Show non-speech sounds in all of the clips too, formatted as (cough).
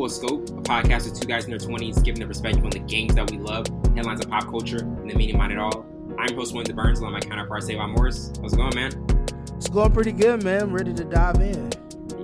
Full Scope, a podcast with two guys in their 20s giving their perspective on the games that we love, headlines of pop culture, and the meaning behind it all. I'm host William Burns, along my counterpart Savon Morris. How's it going, man? It's going pretty good, man. Ready to dive in.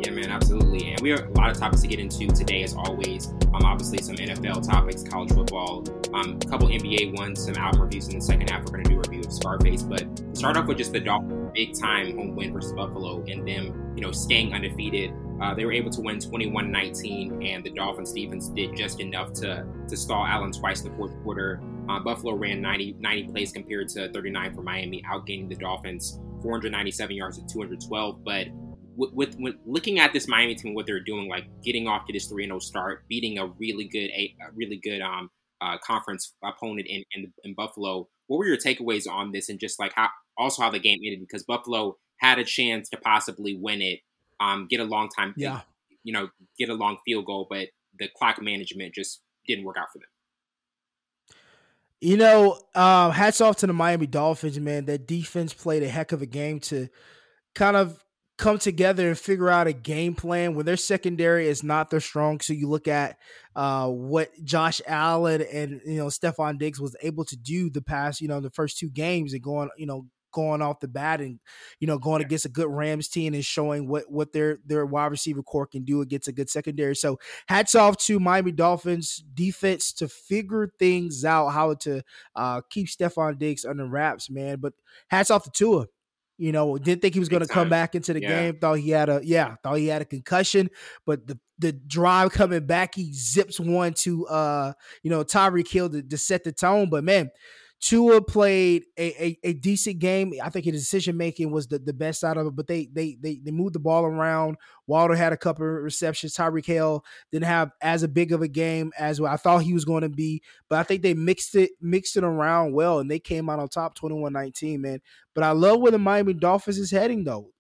Yeah, man, absolutely. And we have a lot of topics to get into today, as always. Um, obviously some NFL topics, college football, um, a couple NBA ones, some album reviews in the second half. We're going to do a review of Scarface, but start off with just the Dolphins' big time home win versus Buffalo and them, you know, staying undefeated. Uh, they were able to win 21-19, and the Dolphins defense did just enough to to stall Allen twice in the fourth quarter. Uh, Buffalo ran 90, 90 plays compared to 39 for Miami, outgaining the Dolphins 497 yards to 212. But with, with, looking at this Miami team, what they're doing, like getting off to this 3 0 start, beating a really good, a really good um, uh, conference opponent in, in, in Buffalo. What were your takeaways on this, and just like how also how the game ended? Because Buffalo had a chance to possibly win it, um, get a long time, yeah, you know, get a long field goal, but the clock management just didn't work out for them. You know, uh, hats off to the Miami Dolphins, man. That defense played a heck of a game to kind of come together and figure out a game plan when their secondary is not their strong. So you look at uh, what Josh Allen and you know Stefon Diggs was able to do the past, you know, the first two games and going, you know, going off the bat and you know going against a good Rams team and showing what what their their wide receiver core can do against a good secondary. So hats off to Miami Dolphins defense to figure things out how to uh, keep Stefon Diggs under wraps, man. But hats off to Tua. You know, didn't think he was going to come back into the yeah. game. Thought he had a yeah, thought he had a concussion. But the the drive coming back, he zips one to uh, you know, Tyreek Hill to, to set the tone. But man, Tua played a, a, a, decent game. I think his decision making was the, the best out of it, but they they they they moved the ball around. Waddle had a couple of receptions. Tyreek Hill didn't have as a big of a game as I thought he was going to be, but I think they mixed it mixed it around well and they came out on top 21-19, man. But I love where the Miami Dolphins is heading though.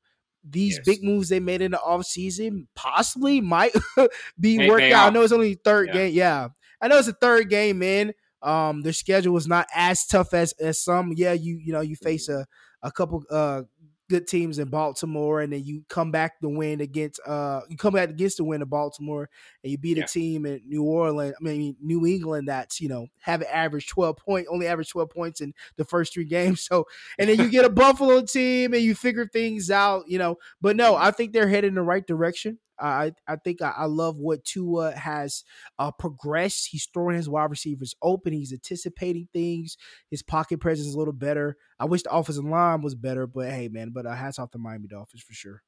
These yes. big moves they made in the offseason possibly might (laughs) be hey, worked out. I know it's only third yeah. game. Yeah. I know it's a third game, man. Um, their schedule was not as tough as as some. Yeah, you you know you face a a couple uh good teams in Baltimore, and then you come back to win against uh you come back against the win of Baltimore, and you beat yeah. a team in New Orleans. I mean New England that's you know have an average twelve point, only average twelve points in the first three (laughs) games. So (laughs) and then you get a Buffalo team, and you figure things out, you know. But no, I think they're heading in the right direction. I I think I, I love what Tua has uh, progressed. He's throwing his wide receivers open. He's anticipating things. His pocket presence is a little better. I wish the offensive line was better, but hey, man, but uh, hats off to Miami Dolphins for sure.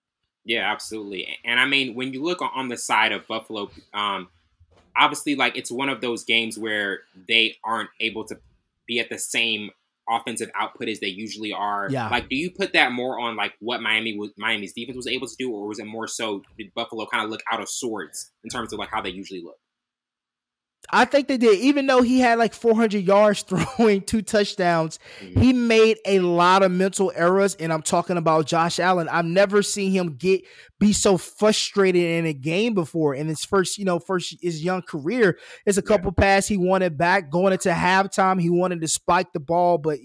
Yeah, absolutely. And I mean, when you look on the side of Buffalo, um, obviously, like it's one of those games where they aren't able to be at the same offensive output as they usually are. Yeah. Like, do you put that more on like what Miami was Miami's defense was able to do, or was it more so did Buffalo kind of look out of sorts in terms of like how they usually look? I think they did. Even though he had like 400 yards (laughs) throwing two touchdowns, he made a lot of mental errors. And I'm talking about Josh Allen. I've never seen him get be so frustrated in a game before. In his first, you know, first his young career, it's a couple yeah. pass he wanted back going into halftime. He wanted to spike the ball, but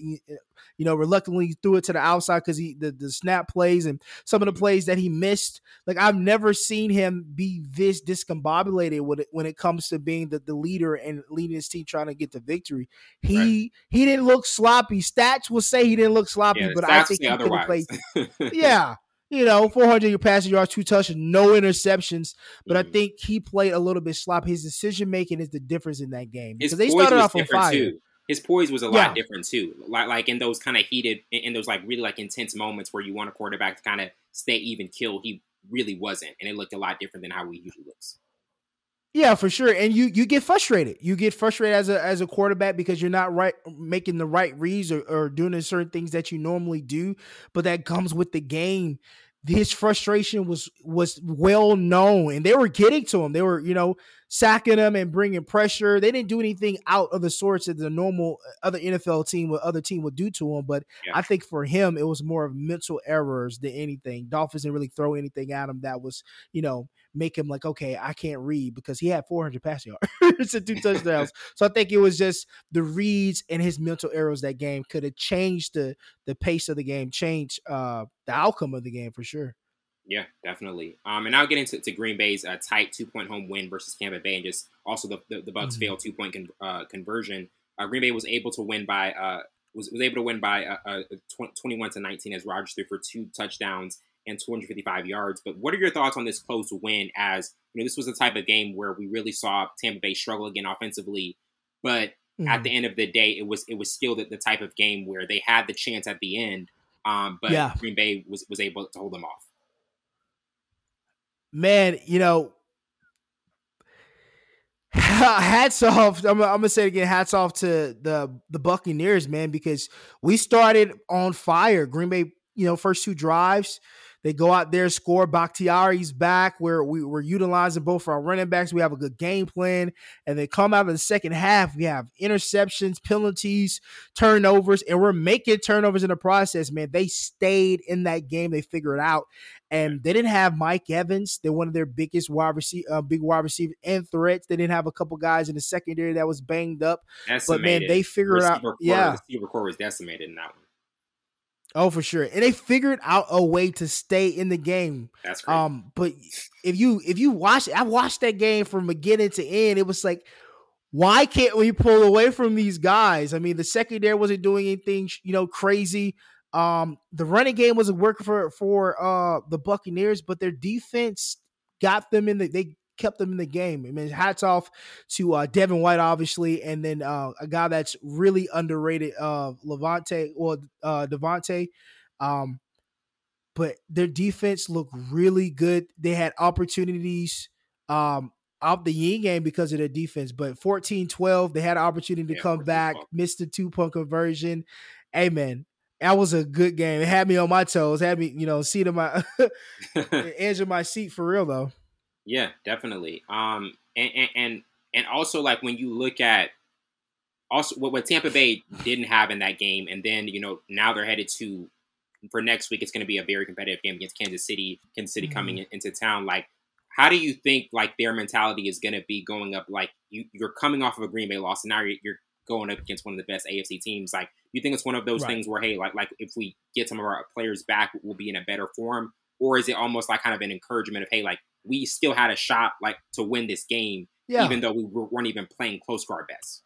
you know, reluctantly threw it to the outside because he the, the snap plays and some of the plays that he missed. Like I've never seen him be this discombobulated when it, when it comes to being the, the leader and leading his team trying to get the victory. He right. he didn't look sloppy. Stats will say he didn't look sloppy, yeah, but I think he could have played. (laughs) yeah, you know, 400 passing yards, two touches, no interceptions. But mm I think he played a little bit sloppy. His decision making is the difference in that game because they started off on fire. Too his poise was a lot yeah. different too. Like like in those kind of heated, in those like really like intense moments where you want a quarterback to kind of stay even kill, he really wasn't, and it looked a lot different than how he usually looks. Yeah, for sure. And you you get frustrated. You get frustrated as a as a quarterback because you're not right making the right reads or, or doing certain things that you normally do. But that comes with the game his frustration was was well known and they were getting to him. They were you know sacking him and bringing pressure. They didn't do anything out of the sorts that the normal uh, other nfl team or other team would do to him but yeah. i think for him it was more of mental errors than anything. Dolphins didn't really throw anything at him that was you know make him like, okay, I can't read because he had 400 passing (laughs) yards and two touchdowns. so I think it was just the reads and his mental errors that game could have changed the the pace of the game, changed uh, the outcome of the game for sure. Yeah, definitely. Um, and now getting to, to Green Bay's uh, tight two point home win versus Tampa Bay, and just also the the, the Bucs mm-hmm. failed two point con- uh, conversion. Uh, Green Bay was able to win by uh, was, was able to win by uh, uh, 21 to 19 as Rodgers threw for two touchdowns and 255 yards. But what are your thoughts on this close win? As you know, this was the type of game where we really saw Tampa Bay struggle again offensively, but mm-hmm. at the end of the day, it was it was still the, the, type of game where they had the chance at the end, um, but yeah. Green Bay was was able to hold them off. Man, you know, (laughs) hats off. I'm, I'm, gonna say again, hats off to the the Buccaneers, man, because we started on fire. Green Bay, you know, first two drives, they go out there, score. Bakhtiari's back, where we, we're utilizing both for our running backs. We have a good game plan. And they come out in the second half. We have interceptions, penalties, turnovers, and we're making turnovers in the process, man. They stayed in that game. They figured it out. And they didn't have Mike Evans. They're one of their biggest wide receiver, uh, big wide receivers and threats. They didn't have a couple guys in the secondary that was banged up. Decimated. But man, they figured receiver out. Core, yeah, the receiver core was decimated in that one. Oh, for sure. And they figured out a way to stay in the game. That's great. Um, but if you if you watch I watched that game from beginning to end, it was like, why can't we pull away from these guys? I mean, the secondary wasn't doing anything, you know, crazy. Um, the running game wasn't working for for uh the Buccaneers, but their defense got them in the they kept them in the game. I mean, hats off to uh, Devin White, obviously, and then uh, a guy that's really underrated, uh, Lavonte or uh, Devontae. Um, but their defense looked really good. They had opportunities um, out the yin game because of their defense. But 14 12, they had an opportunity to yeah, come back, missed the two point conversion. Hey, man, that was a good game. It had me on my toes, had me, you know, seat of my (laughs) (laughs) edge of my seat for real, though. Yeah, definitely. Um, and, and and and also like when you look at also what, what Tampa Bay didn't have in that game, and then you know now they're headed to for next week. It's going to be a very competitive game against Kansas City. Kansas City mm-hmm. coming into town. Like, how do you think like their mentality is going to be going up? Like you you're coming off of a Green Bay loss, and now you're, you're going up against one of the best AFC teams. Like, you think it's one of those right. things where hey, like like if we get some of our players back, we'll be in a better form, or is it almost like kind of an encouragement of hey, like we still had a shot like to win this game, yeah. even though we weren't even playing close to our best.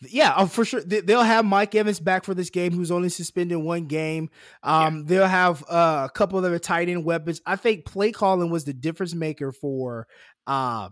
Yeah, oh, for sure. They'll have Mike Evans back for this game, who's only suspended one game. Um, yeah. They'll have uh, a couple of other tight end weapons. I think play calling was the difference maker for uh,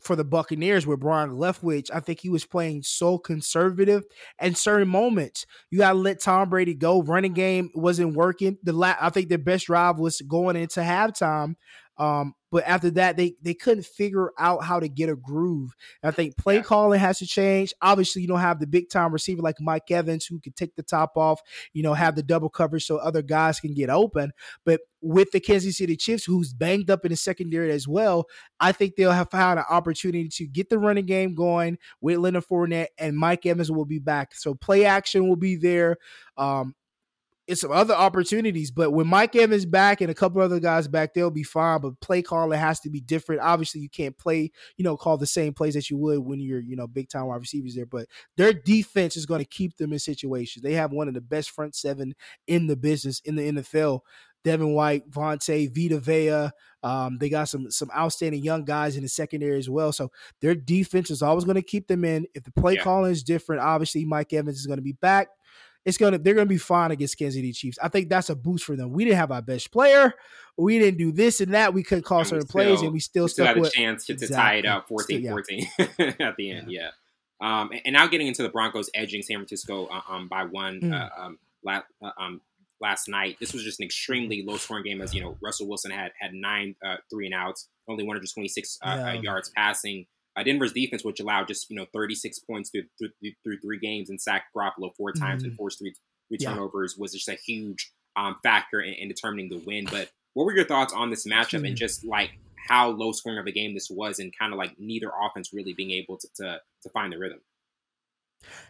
for the Buccaneers with Byron Leftwich. I think he was playing so conservative and certain moments. You gotta let Tom Brady go. Running game wasn't working. The la- I think their best drive was going into halftime. Um, but after that, they they couldn't figure out how to get a groove. And I think play yeah. calling has to change. Obviously, you don't have the big time receiver like Mike Evans who can take the top off, you know, have the double coverage so other guys can get open. But with the Kansas City Chiefs, who's banged up in the secondary as well, I think they'll have found an opportunity to get the running game going with Leonard Fournette and Mike Evans will be back. So play action will be there. Um, it's some other opportunities. But when Mike Evans back and a couple other guys back, they'll be fine. But play calling has to be different. Obviously, you can't play, you know, call the same plays that you would when you're, you know, big time wide receivers there. But their defense is going to keep them in situations. They have one of the best front seven in the business in the NFL. Devin White, Vontae, Vita Vea. Um, they got some some outstanding young guys in the secondary as well. So their defense is always going to keep them in. If the play yeah. calling is different, obviously Mike Evans is going to be back it's gonna they're gonna be fine against Kansas City Chiefs. I think that's a boost for them. We didn't have our best player. We didn't do this and that. We couldn't call certain still, plays, and we still, we still had a chance to, exactly. tie it up 14-14 yeah. (laughs) at the end. Yeah. yeah. Um, and now getting into the Broncos edging San Francisco uh, um, by one mm. uh, um, last, uh, um, last night. This was just an extremely low scoring game, as you know Russell Wilson had had nine uh, three and outs, only 126 uh, uh, yeah. yards passing. Uh, Denver's defense, which allowed just you know 36 points through through, through three games and sacked Garoppolo four times mm-hmm. and forced three, three yeah. turnovers, was just a huge um, factor in, in, determining the win. But what were your thoughts on this matchup mm-hmm. and just like how low scoring of a game this was, and kind of like neither offense really being able to to, to find the rhythm?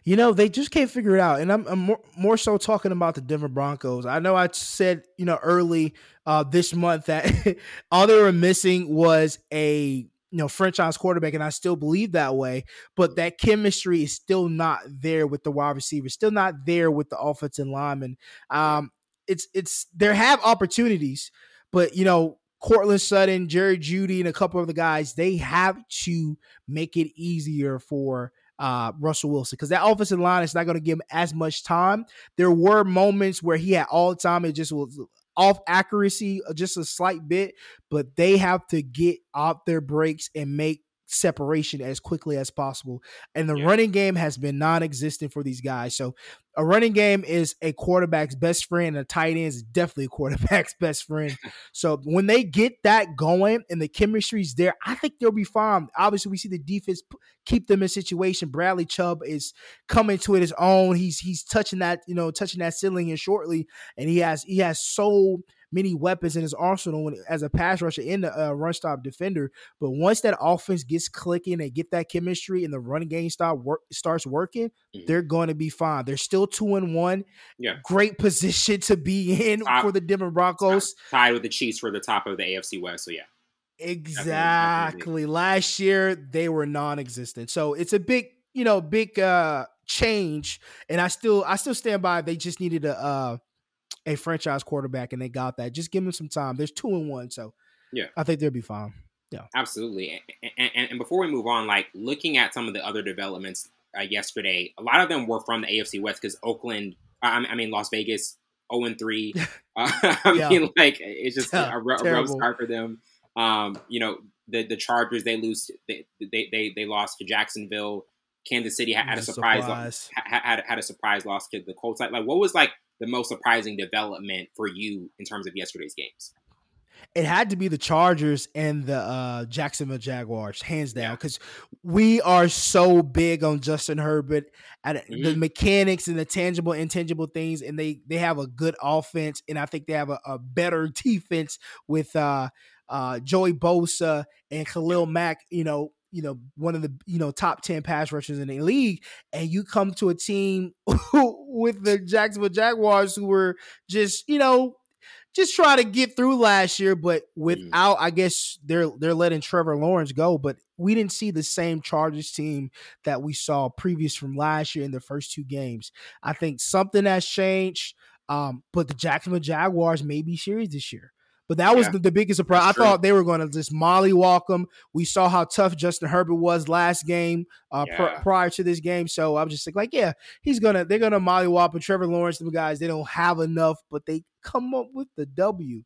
You know, they just can't figure it out. And I'm, I'm more, more, so talking about the Denver Broncos. I know I said, you know, early uh, this month that (laughs) all they were missing was a you know franchise quarterback, and I still believe that way. But that chemistry is still not there with the wide receivers, still not there with the offensive lineman. Um, it's it's there have opportunities, but you know, Courtland Sutton, Jerry Jeudy, and a couple of the guys, they have to make it easier for uh, Russell Wilson because that offensive line is not going to give him as much time. There were moments where he had all the time. It just was off accuracy uh, just a slight bit, but they have to get off their breaks and make separation as quickly as possible. And the yeah. running game has been non-existent for these guys. So a running game is a quarterback's best friend. A tight end is definitely a (laughs) quarterback's best friend. (laughs) so when they get that going and the chemistry's there, I think they'll be fine. Obviously, we see the defense keep them in situation. Bradley Chubb is coming to it his own. He's he's touching that you know touching that ceiling here shortly, and he has he has so many weapons in his arsenal when, as a pass rusher in the uh, run stop defender. But once that offense gets clicking and get that chemistry and the running game start work, starts working, mm-hmm. they're going to be fine. They're still two and one. Yeah, great (laughs) position to be in for the Denver Broncos. Tied with the Chiefs for the top of the AFC West. So yeah. Exactly. Definitely. Last year they were non-existent. So it's a big, you know, big uh change and I still I still stand by they just needed a uh a franchise quarterback, and they got that. Just give them some time. There's two and one, so yeah, I think they'll be fine. Yeah, absolutely. And, and, and before we move on, like looking at some of the other developments uh, yesterday, a lot of them were from the AFC West because Oakland, I, I mean Las Vegas, zero and three. Uh, (laughs) (laughs) I yeah. mean, like it's just yeah, a, a rough start for them. Um, you know, the the Chargers they lose they they they, they lost to Jacksonville. Kansas City had, had a surprise, surprise. Had, had, had a surprise loss to the Colts. Like, like what was like the most surprising development for you in terms of yesterday's games? It had to be the Chargers and the uh, Jacksonville Jaguars, hands down, because we are so big on Justin Herbert at mm-hmm. the mechanics and the tangible, intangible things, and they they have a good offense, and I think they have a, a better (laughs) defense with uh, uh, Joey Bosa and Khalil Mack. You know, you know one of the you know top 10 pass rushers in the league and you come to a team (laughs) with the Jacksonville Jaguars who were just you know just try to get through last year but mm. without I guess they're they're letting Trevor Lawrence go. But we didn't see the same Chargers team that we saw previous from last year in the first two games. I think something has changed um, but the Jacksonville Jaguars may be serious this year but that was yeah, the, the, biggest surprise. I thought they were going to just mollywalk them. We saw how tough Justin Herbert was last game uh, yeah. pr- prior to this game. So I was just like, like, yeah, he's gonna they're gonna mollywop and Trevor Lawrence. The guys they don't have enough, but they come up with the W.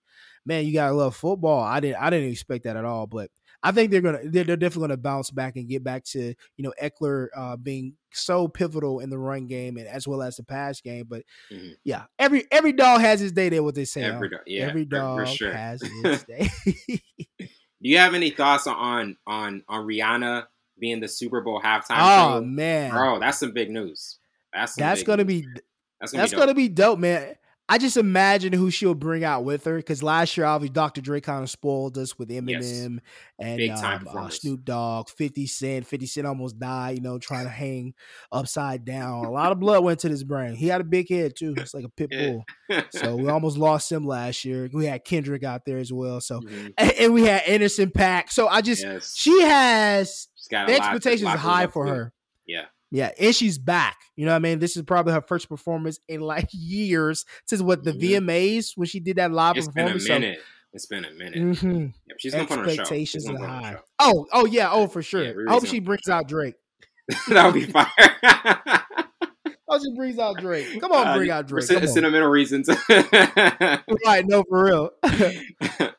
Man, you gotta love football. I didn't I didn't expect that at all, but I think they're gonna they're, they're definitely gonna bounce back and get back to you know Ekeler uh, being so pivotal in the run game and as well as the pass game. But mm-hmm. yeah, every every dog has his day. There, what they say. Every dog, yeah, every dog sure. has (laughs) his day. (laughs) Do you have any thoughts on on on Rihanna being the Super Bowl halftime? Oh show? man, bro, that's some big news. That's that's gonna news. be that's gonna, that's be, gonna be dope, man. I just imagine who she'll bring out with her because last year, obviously, Dr. Dre kind of spoiled us with Eminem yes. and um, uh, Snoop Dogg, 50 Cent. 50 Cent almost died, you know, trying to hang upside down. A lot of blood went to his brain. He had a big head, too. It's like a pit bull. so we (laughs) almost lost him last year. We had Kendrick out there as well. So, mm-hmm. and, and, we had Anderson .Paak. So I just, yes. she has, the expectations high for her. Yeah. Yeah, and she's back. You know what I mean? This is probably her first performance in like (laughs) years since what the mm-hmm. VMAs when she did that live it's performance. Been a minute. So, it's been a minute. Mm-hmm. She's gonna put on a show. Expectations are high. Oh, oh yeah, oh for sure. Yeah, I hope she brings out Drake. (laughs) that would be fire. (laughs) Oh, she brings out Drake. Come on, uh, bring out Drake. For sentimental reasons. right, no, for real.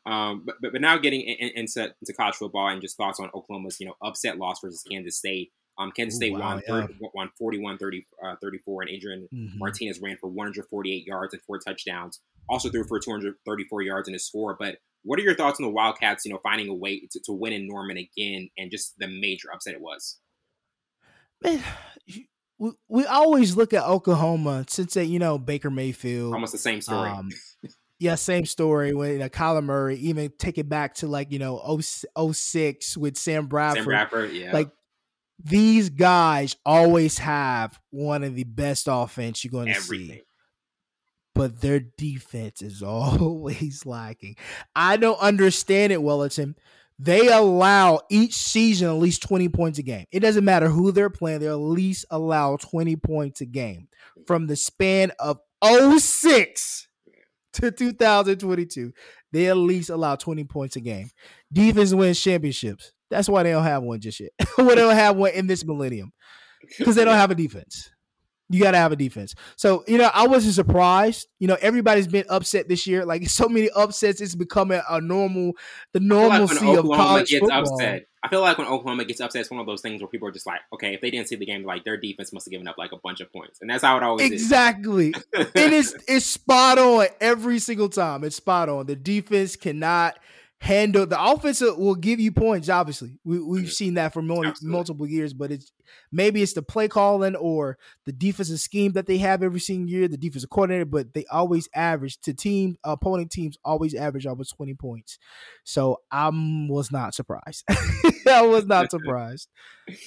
um, but, but, but now getting in, in, into, into college football and just thoughts on Oklahoma's you know upset loss versus Kansas State. Um, Kansas State Ooh, wow, won, yeah. 30, won 41 30, uh, 34, and Adrian mm-hmm. Martinez ran for 148 yards and four touchdowns. Also threw for 234 yards in his score. But what are your thoughts on the Wildcats, you know, finding a way to, to win in Norman again and just the major upset it was? Man, we, we always look at Oklahoma since, they, you know, Baker Mayfield. Almost the same story. Um, (laughs) yeah, same story when you know, Kyler Murray, even take it back to like, you know, 06 with Sam Bradford. Sam Bradford, yeah. Like these guys always have one of the best offense you're going to see. But their defense is (laughs) always lacking. I don't understand it, Wellington. They allow each season at least 20 points a game. It doesn't matter who they're playing, they at least allow 20 points a game from the span of 06 to 2022, they at least allow 20 points a game. Defense wins championships. That's why they don't have one just yet. (laughs) why they don't have one in this millennium. Because they don't have a defense. You got to have a defense. So, you know, I wasn't surprised. You know, everybody's been upset this year. Like (laughs) so many upsets, it's becoming a normal, the normalcy like of college gets football. upset. I feel like when Oklahoma gets upset, it's one of those things where people are just like, okay, if they didn't see the game, like their defense must have given up like a bunch of points, and that's how it always exactly. is. Exactly, (laughs) it is. It's spot on every single time. It's spot on. The defense cannot handle the offense will give you points. Obviously, we, we've seen that for more, multiple years, but it's maybe it's the play calling or the defensive scheme that they have every single year, the defensive coordinator, but they always average to team opponent teams always average almost twenty points. So I was not surprised. (laughs) I was not surprised. (laughs)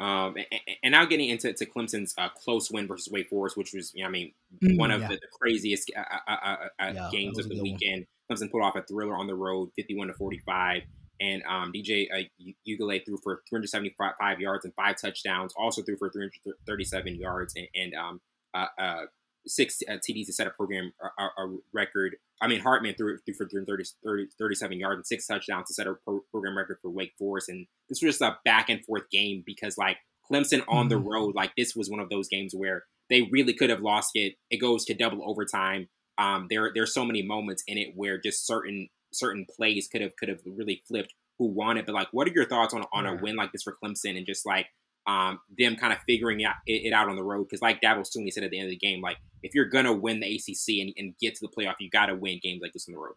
Um, and, and, now getting into to Clemson's uh, close win versus Wake Forest, which was, you know, I mean, mm, one of yeah. the, the, craziest uh, uh, uh, uh yeah, games of the weekend. One. Clemson put off a thriller on the road, 51 to 45. And um, DJ uh, Uiagalelei threw for 375 yards and five touchdowns. Also threw for 337 yards and, and um, uh, uh, six uh, TDs to set a program a, a, record. I mean, Hartman threw, threw for 30, 30, 37 yards and six touchdowns to set a pro- program record for Wake Forest. And this was just a back and forth game because, like, Clemson on the mm-hmm. road, like, this was one of those games where they really could have lost it. It goes to double overtime. Um, there there's so many moments in it where just certain certain plays could have could have really flipped who won it. But like, what are your thoughts on on a win like this for Clemson and just like um, them kind of figuring it, it out on the road? Because like Dabo Swinney said at the end of the game, like if you're gonna win the ACC and, and get to the playoff, you got to win games like this on the road.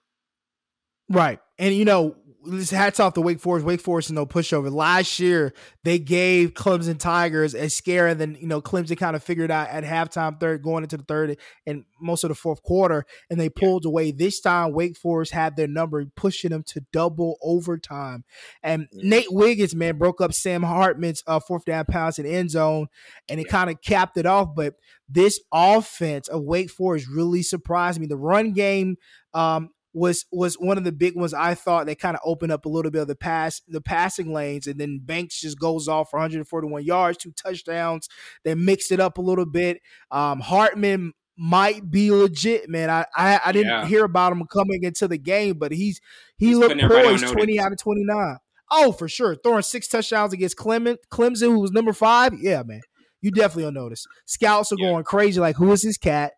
Right. And you know, this hats off to Wake Forest. Wake Forest is no pushover. Last year, they gave Clemson Tigers a scare, and then you know Clemson kind of figured out at halftime, third, going into the third, and most of the fourth quarter, and they pulled away. This time, Wake Forest had their number, pushing them to double overtime. And Nate Wiggins, man, broke up Sam Hartman's uh, fourth down pass in end zone, and it kind of capped it off. But this offense of Wake Forest really surprised me. The run game um, was was one of the big ones I thought that kind of opened up a little bit of the pass the passing lanes and then Banks just goes off for 141 yards, two touchdowns. They mixed it up a little bit. Um, Hartman might be legit, man. I I, I didn't yeah. hear about him coming into the game, but he's he he's looked poised 20 out of 29. Oh, for sure. Throwing six touchdowns against Clement Clemson, who was number five. Yeah, man. You definitely will notice. Scouts are yeah. going crazy, like, who is this cat?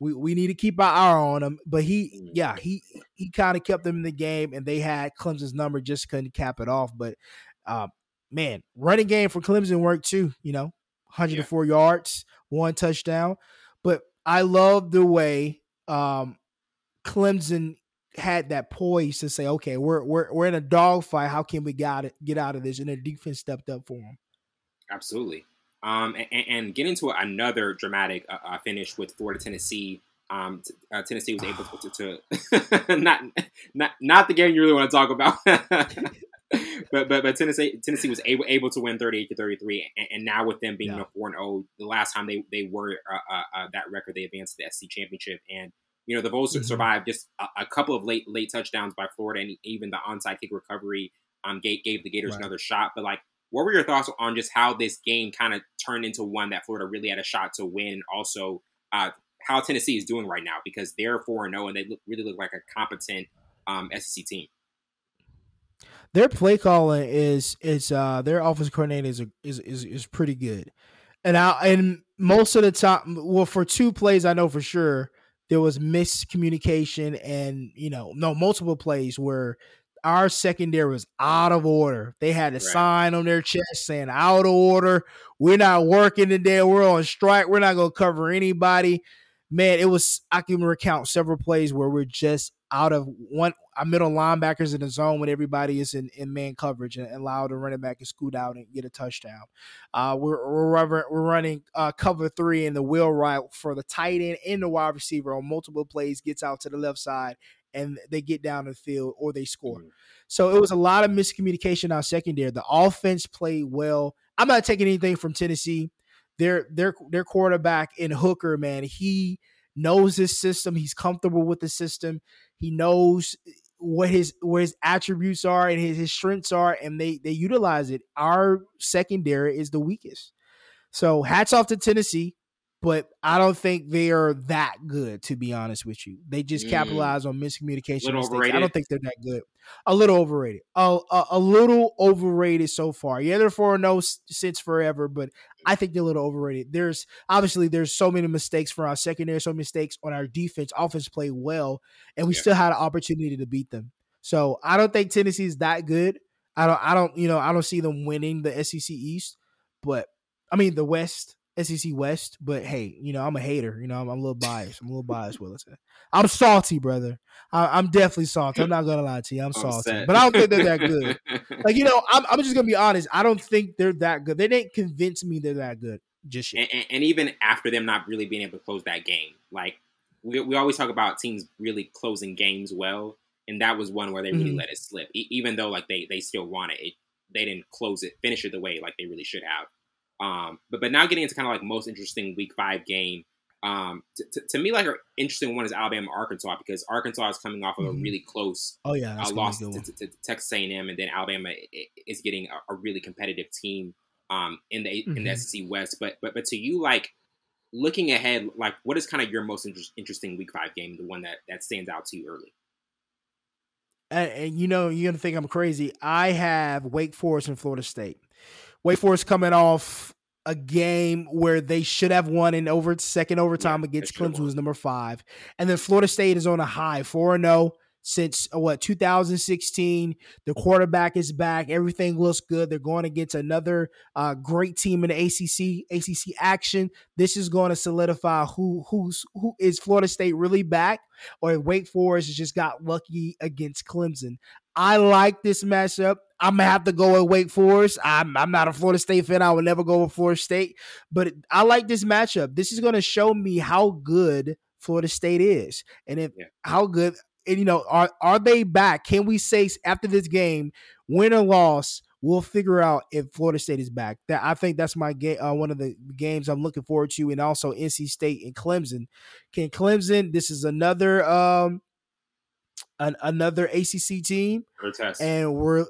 We, we need to keep our eye on him. But he, mm. yeah, he he kind of kept them in the game, and they had Clemson's number, just couldn't cap it off. But uh, man, running game for Clemson worked too. You know, 104 yeah. yards, one touchdown. But I love the way um, Clemson had that poise to say, okay, we're we're we're in a dogfight. How can we got it, get out of this? And the defense stepped up for them. Absolutely. Um, and, and, get into another dramatic uh, uh, finish with Florida Tennessee. Um, t- uh, Tennessee was able to, (sighs) to, to (laughs) not not not the game you really want to talk about, (laughs) but but but Tennessee Tennessee was able able to win thirty eight to thirty three, and, and, now with them being yeah. a four and zero, oh, the last time they they were uh, uh, uh, that record, they advanced to the SEC championship, and you know the Vols mm-hmm. survived just a, a, couple of late late touchdowns by Florida, and even the onside kick recovery um gave, gave the Gators right. another shot, but like what were your thoughts on just how this game kind of turned into one that Florida really had a shot to win? Also, uh, how Tennessee is doing right now because they're four and zero oh and they look, really look like a competent um, SEC team. Their play calling is is uh, their offensive coordinator is, is is is pretty good, and I and most of the time, well, for two plays I know for sure there was miscommunication and you know no multiple plays where our secondary was out of order. They had a right. sign on their chest saying out of order. We're not working today. We're on strike. We're not going to cover anybody. Man, it was, I can recount several plays where we're just out of one, our middle linebackers in the zone when everybody is in, in man coverage and, allow the running back to scoot out and get a touchdown. Uh, we're, we're, we're running uh, cover three in the wheel route for the tight end and the wide receiver on multiple plays, gets out to the left side and they get down the field or they score. Mm-hmm. So it was a lot of miscommunication on secondary. The offense played well. I'm not taking anything from Tennessee. Their their their quarterback in Hooker, man, he knows his system. He's comfortable with the system. He knows what his what his attributes are and his, his strengths are, and they they utilize it. Our secondary is the weakest. So hats off to Tennessee. But I don't think they are that good. To be honest with you, they just mm. capitalize on miscommunication. Mistakes. I don't think they're that good. A little overrated. A, a, a little overrated so far. Yeah, they're four no since forever, but I think they're a little overrated. There's obviously there's so many mistakes from our secondary, so mistakes on our defense. Offense played well, and we yeah. still had an opportunity to beat them. So I don't think Tennessee is that good. I don't. I don't. You know. I don't see them winning the SEC East, but I mean the West. SEC West, but hey, you know, I'm a hater. You know, I'm, I'm a little biased. I'm a little biased, Willison. I'm salty, brother. I, am definitely salty. I'm not gonna lie to you. I'm, (laughs) I'm salty, but I don't think they're that good. (laughs) like, you know, I'm, I'm just gonna be honest. I don't think they're that good. They didn't convince me they're that good just yet. And, and, even after them not really being able to close that game, like we, we always talk about teams really closing games well, and that was one where they really mm-hmm. let it slip. E- even though like they they still won it, it, they didn't close it, finish it the way like they really should have. Um, but but now getting into kind of like most interesting Week Five game. Um, t- t- to me, like an interesting one is Alabama Arkansas because Arkansas is coming off of mm-hmm. a really close oh yeah uh, loss to, to, to, Texas A&M, and then Alabama is getting a, a really competitive team um, in the mm-hmm. in the SEC West. But but but to you, like looking ahead, like what is kind of your most inter- interesting Week Five game, the one that that stands out to you early? And, and you know, you're gonna think I'm crazy. I have Wake Forest and Florida State. Wake Forest coming off a game where they should have won in over second overtime yeah, against Clemson, who was number five, and then Florida State is on a high four and zero oh since uh, what 2016. The quarterback is back. Everything looks good. They're going against another uh, great team in the ACC. ACC action. This is going to solidify who who's who is Florida State really back, or Wake Forest has just got lucky against Clemson. I like this matchup. I'm gonna have to go with Wake Forest. I'm I'm not a Florida State fan. I would never go with Florida State, but I like this matchup. This is gonna show me how good Florida State is, and if yeah. how good and you know are are they back? Can we say after this game, win or loss? We'll figure out if Florida State is back. That I think that's my game. Uh, one of the games I'm looking forward to, and also NC State and Clemson. Can Clemson? This is another um an, another ACC team, and we're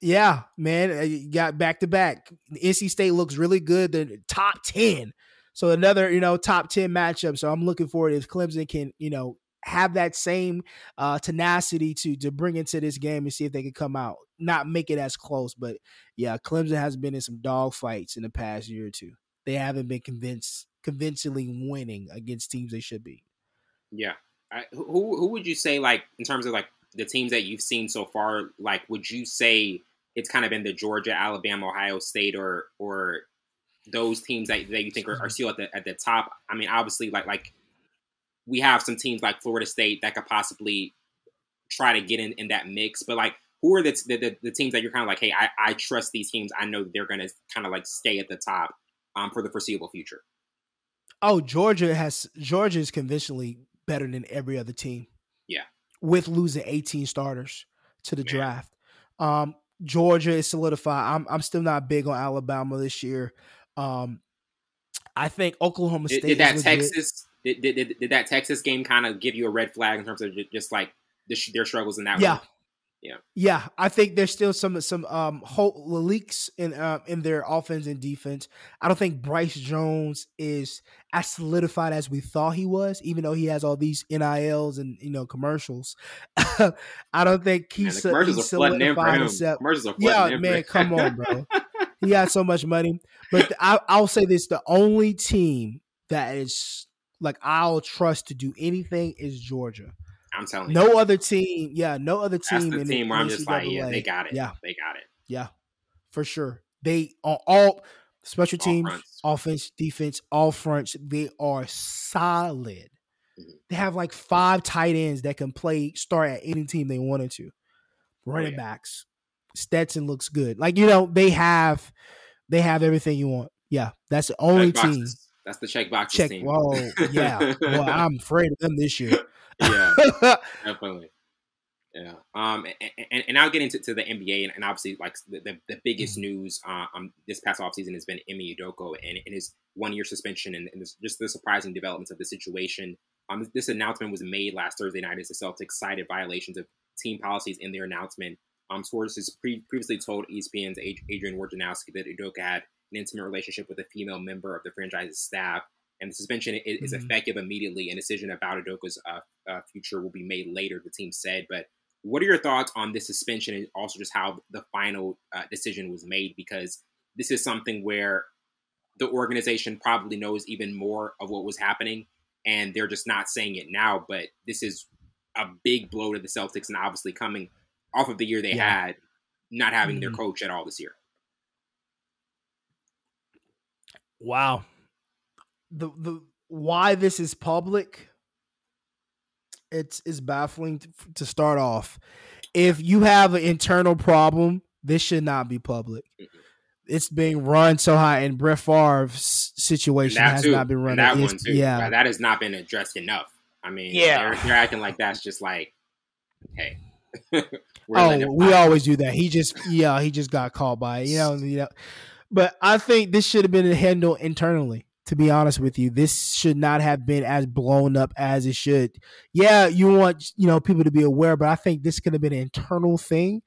yeah, man, uh, you got back to back. NC State looks really good. The top ten, so another you know top ten matchup. So I'm looking forward if Clemson can you know have that same uh, tenacity to to bring into this game and see if they can come out, not make it as close. But yeah, Clemson has been in some dog fights in the past year or two. They haven't been convinced convincingly winning against teams they should be. Yeah, Who who would you say like in terms of like the teams that you've seen so far? Like, would you say it's kind of been the Georgia, Alabama, Ohio State, or or those teams that, that you think are, are still at the at the top? I mean, obviously, like like we have some teams like Florida State that could possibly try to get in, in that mix, but like who are the, the, the teams that you're kind of like, hey, I, I trust these teams. I know they're going to kind of like stay at the top um, for the foreseeable future. Oh, Georgia has Georgia is conventionally better than every other team. Yeah. With losing 18 starters to the Man. draft. Um, Georgia is solidified. I'm I'm still not big on Alabama this year. Um, I think Oklahoma State. Did, did that Texas? Did, did, did, that Texas game kind of give you a red flag in terms of just like their struggles in that? Yeah? Yeah, yeah. I think there's still some some um leaks in uh, in their offense and defense. I don't think Bryce Jones is as solidified as we thought he was, even though he has all these NILs and you know commercials. (laughs) I don't think he's, man, commercials he's are flooding in for him. Himself. Commercials are yeah, man. Come on, bro. (laughs) he has so much money, but I, I'll say this: the only team that is like I'll trust to do anything is Georgia. I'm telling no you. other team. Yeah, no other team. That's the team where I'm just like, yeah, they got it. Yeah, they got it. Yeah, for sure. They are all special all teams, fronts. offense, defense, all fronts. They are solid. Mm-hmm. They have like five tight ends that can play start at any team they wanted to. Running oh, yeah. backs. Stetson looks good. Like you know, they have they have everything you want. Yeah, that's the only team. That's the check box check. Team. Whoa, yeah. well, I'm (laughs) afraid of them this year yeah, (laughs) definitely. Yeah. Um, and, and, and I'll get into to the NBA and, and obviously like the, the, the biggest mm-hmm. news uh, um this past offseason has been Ime Udoka and, and his one year suspension and, and this, just the surprising developments of the situation. Um, this announcement was made last Thursday night as the Celtics cited violations of team policies in their announcement. Um, sources pre- previously told ESPN's Adrian Wojnarowski that Udoka had an intimate relationship with a female member of the franchise's staff and the suspension is, mm-hmm. effective immediately. A decision about Udoka's uh, uh, future will be made later, the team said. But what are your thoughts on this suspension and also just how the final uh, decision was made? Because this is something where the organization probably knows even more of what was happening, and they're just not saying it now. But this is a big blow to the Celtics, and obviously coming off of the year they yeah. had, not having mm-hmm. their coach at all this year. Wow. The the why this is public it's it's baffling to, to start off. If you have an internal problem, this should not be public. It's being run so high, and Brett Favre's situation has too. not been run. that one too. Yeah, that has not been addressed enough. I mean, yeah, they're, they're acting like that's just like, hey. (laughs) oh, we always do that. He just, yeah, he just got called by, you know, you know. But I think this should have been handled internally to be honest with you. This should not have been as blown up as it should. Yeah, you want you know people to be aware, but I think this could have been an internal thing.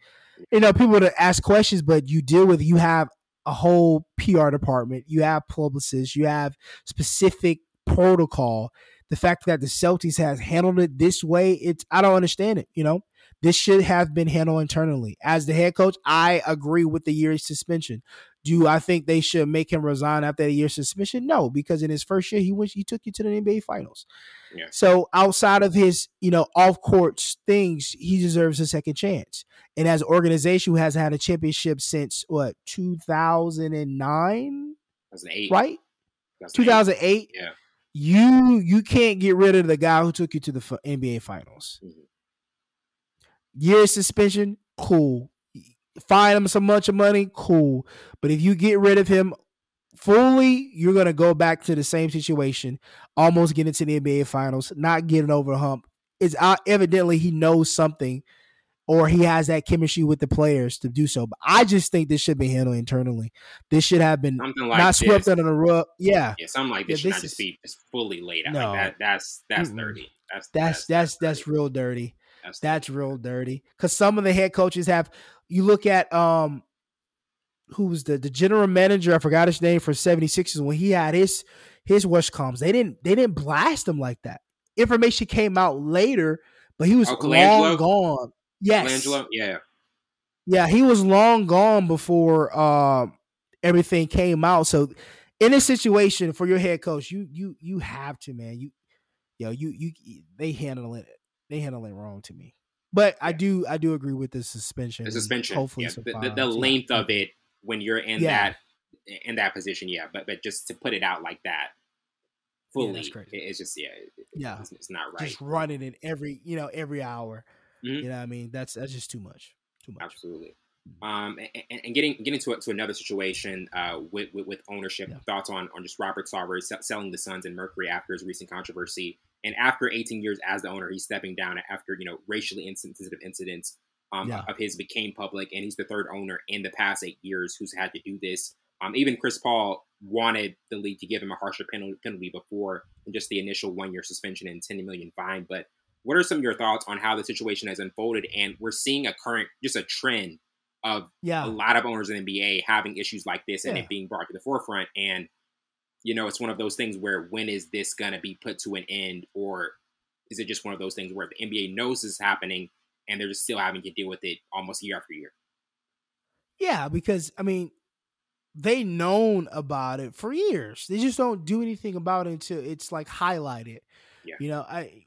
You know, people to ask questions, but you deal with you have a whole PR department, you have publicists, you have specific protocol. The fact that the Celtics has handled it this way, it's I don't understand it. You know, this should have been handled internally. As the head coach, I agree with the year's suspension. Do I think they should make him resign after a year's suspension? No, because in his first year he went, he took you to the NBA Finals. Yeah. So outside of his, you know, off court things, he deserves a second chance. And as an organization who has had a championship since what 2009, right? 2008. Yeah. You you can't get rid of the guy who took you to the NBA Finals. Mm-hmm. Year suspension, cool fine him so much money, cool. But if you get rid of him fully, you're gonna go back to the same situation, almost getting to the NBA Finals, not getting over a hump. It's uh, evidently he knows something, or he has that chemistry with the players to do so. But I just think this should be handled internally. This should have been something like not swept under the rug. Yeah, yeah, something like this yeah, should this not just be just fully laid out. No. Like that, that's that's mm-hmm. dirty. That's that's that's, that's, that's real dirty. That's, that's real dirty. Because some of the head coaches have you look at um who was the the general manager, I forgot his name for 76ers when he had his his West comms. They didn't they didn't blast him like that. Information came out later, but he was oh, long gone. Yes. yeah. Yeah, he was long gone before uh, everything came out. So in this situation for your head coach, you you you have to, man. You yo, you you they handle it they handle it wrong to me. But I do I do agree with the suspension. The suspension, hopefully, yeah. the, the, the, length yeah. of it when you're in yeah. that in that position, yeah. But but just to put it out like that fully, yeah, it's just yeah, yeah, it's, it's, not right. Just running it every you know every hour. Mm-hmm. You know, what I mean that's that's just too much. Too much. Absolutely. Mm-hmm. Um, and, and, getting getting to to another situation uh, with, with, with ownership. Yeah. Thoughts on on just Robert Sarver selling the Suns and Mercury after his recent controversy and after 18 years as the owner, he's stepping down after you know racially insensitive incidents um, yeah. of his became public, and he's the third owner in the past eight years who's had to do this. Um, even Chris Paul wanted the league to give him a harsher penalty, before just the initial one year suspension and 10 million fine. But what are some of your thoughts on how the situation has unfolded? And we're seeing a current, just a trend of yeah. a lot of owners in the NBA having issues like this and yeah. it being brought to the forefront. And you know, it's one of those things where when is this going to be put to an end? Or is it just one of those things where the NBA knows this is happening and they're just still having to deal with it almost year after year? Yeah, because, I mean, they known about it for years. They just don't do anything about it until it's like highlighted. Yeah. You know, I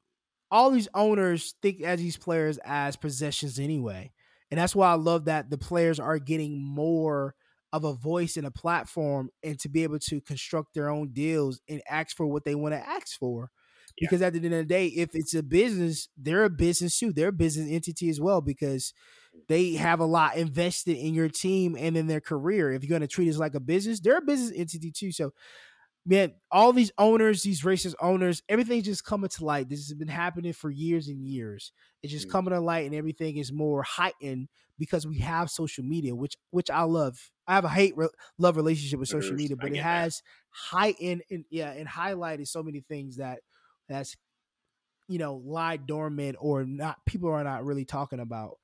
all these owners think as these players as possessions anyway. And that's why I love that the players are getting more of a voice and a platform and to be able to construct their own deals and ask for what they want to ask for. Yeah. Because at the end of the day, if it's a business, they're a business too. They're a business entity as well because they have a lot invested in your team and in their career. If you're going to treat it like a business, they're a business entity too. So, man, all these owners, these racist owners, everything's just coming to light. This has been happening for years and years. It's just mm-hmm. coming to light, and everything is more heightened because we have social media, which which I love. I have a hate re- love relationship with social media, but it has that. heightened and yeah, and highlighted so many things that that's you know lie dormant or not. People are not really talking about.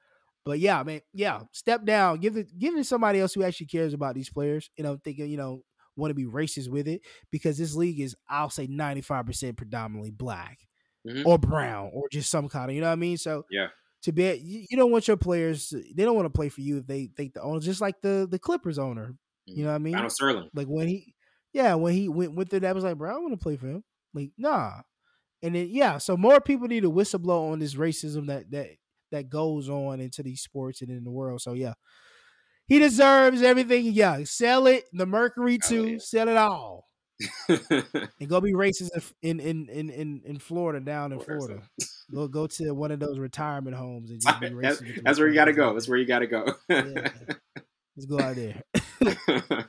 But yeah, man, yeah, step down, give it, give it to somebody else who actually cares about these players. You know, thinking, you know, want to be racist with it because this league is, I'll say, ninety five percent predominantly black mm-hmm. or brown or just some kind of, you know what I mean? So yeah, to be, you, you don't want your players, they don't want to play for you if they think the owner, just like the the Clippers owner, you mm-hmm. know what I mean? Donald Sterling, like when he, yeah, when he went went through that, was like, bro, I want to play for him. Like, nah. And then yeah, so more people need to whistleblow on this racism that that that goes on into these sports and in the world. So yeah, he deserves everything. Yeah, sell it. The Mercury too. yeah. Sell it all. (laughs) and go be racist in in in in in Florida, down in Florida. go go to one of those retirement homes and just be (laughs) racist. that's, that's where you got to go. That's where you got to go. yeah. Let's go out there. (laughs)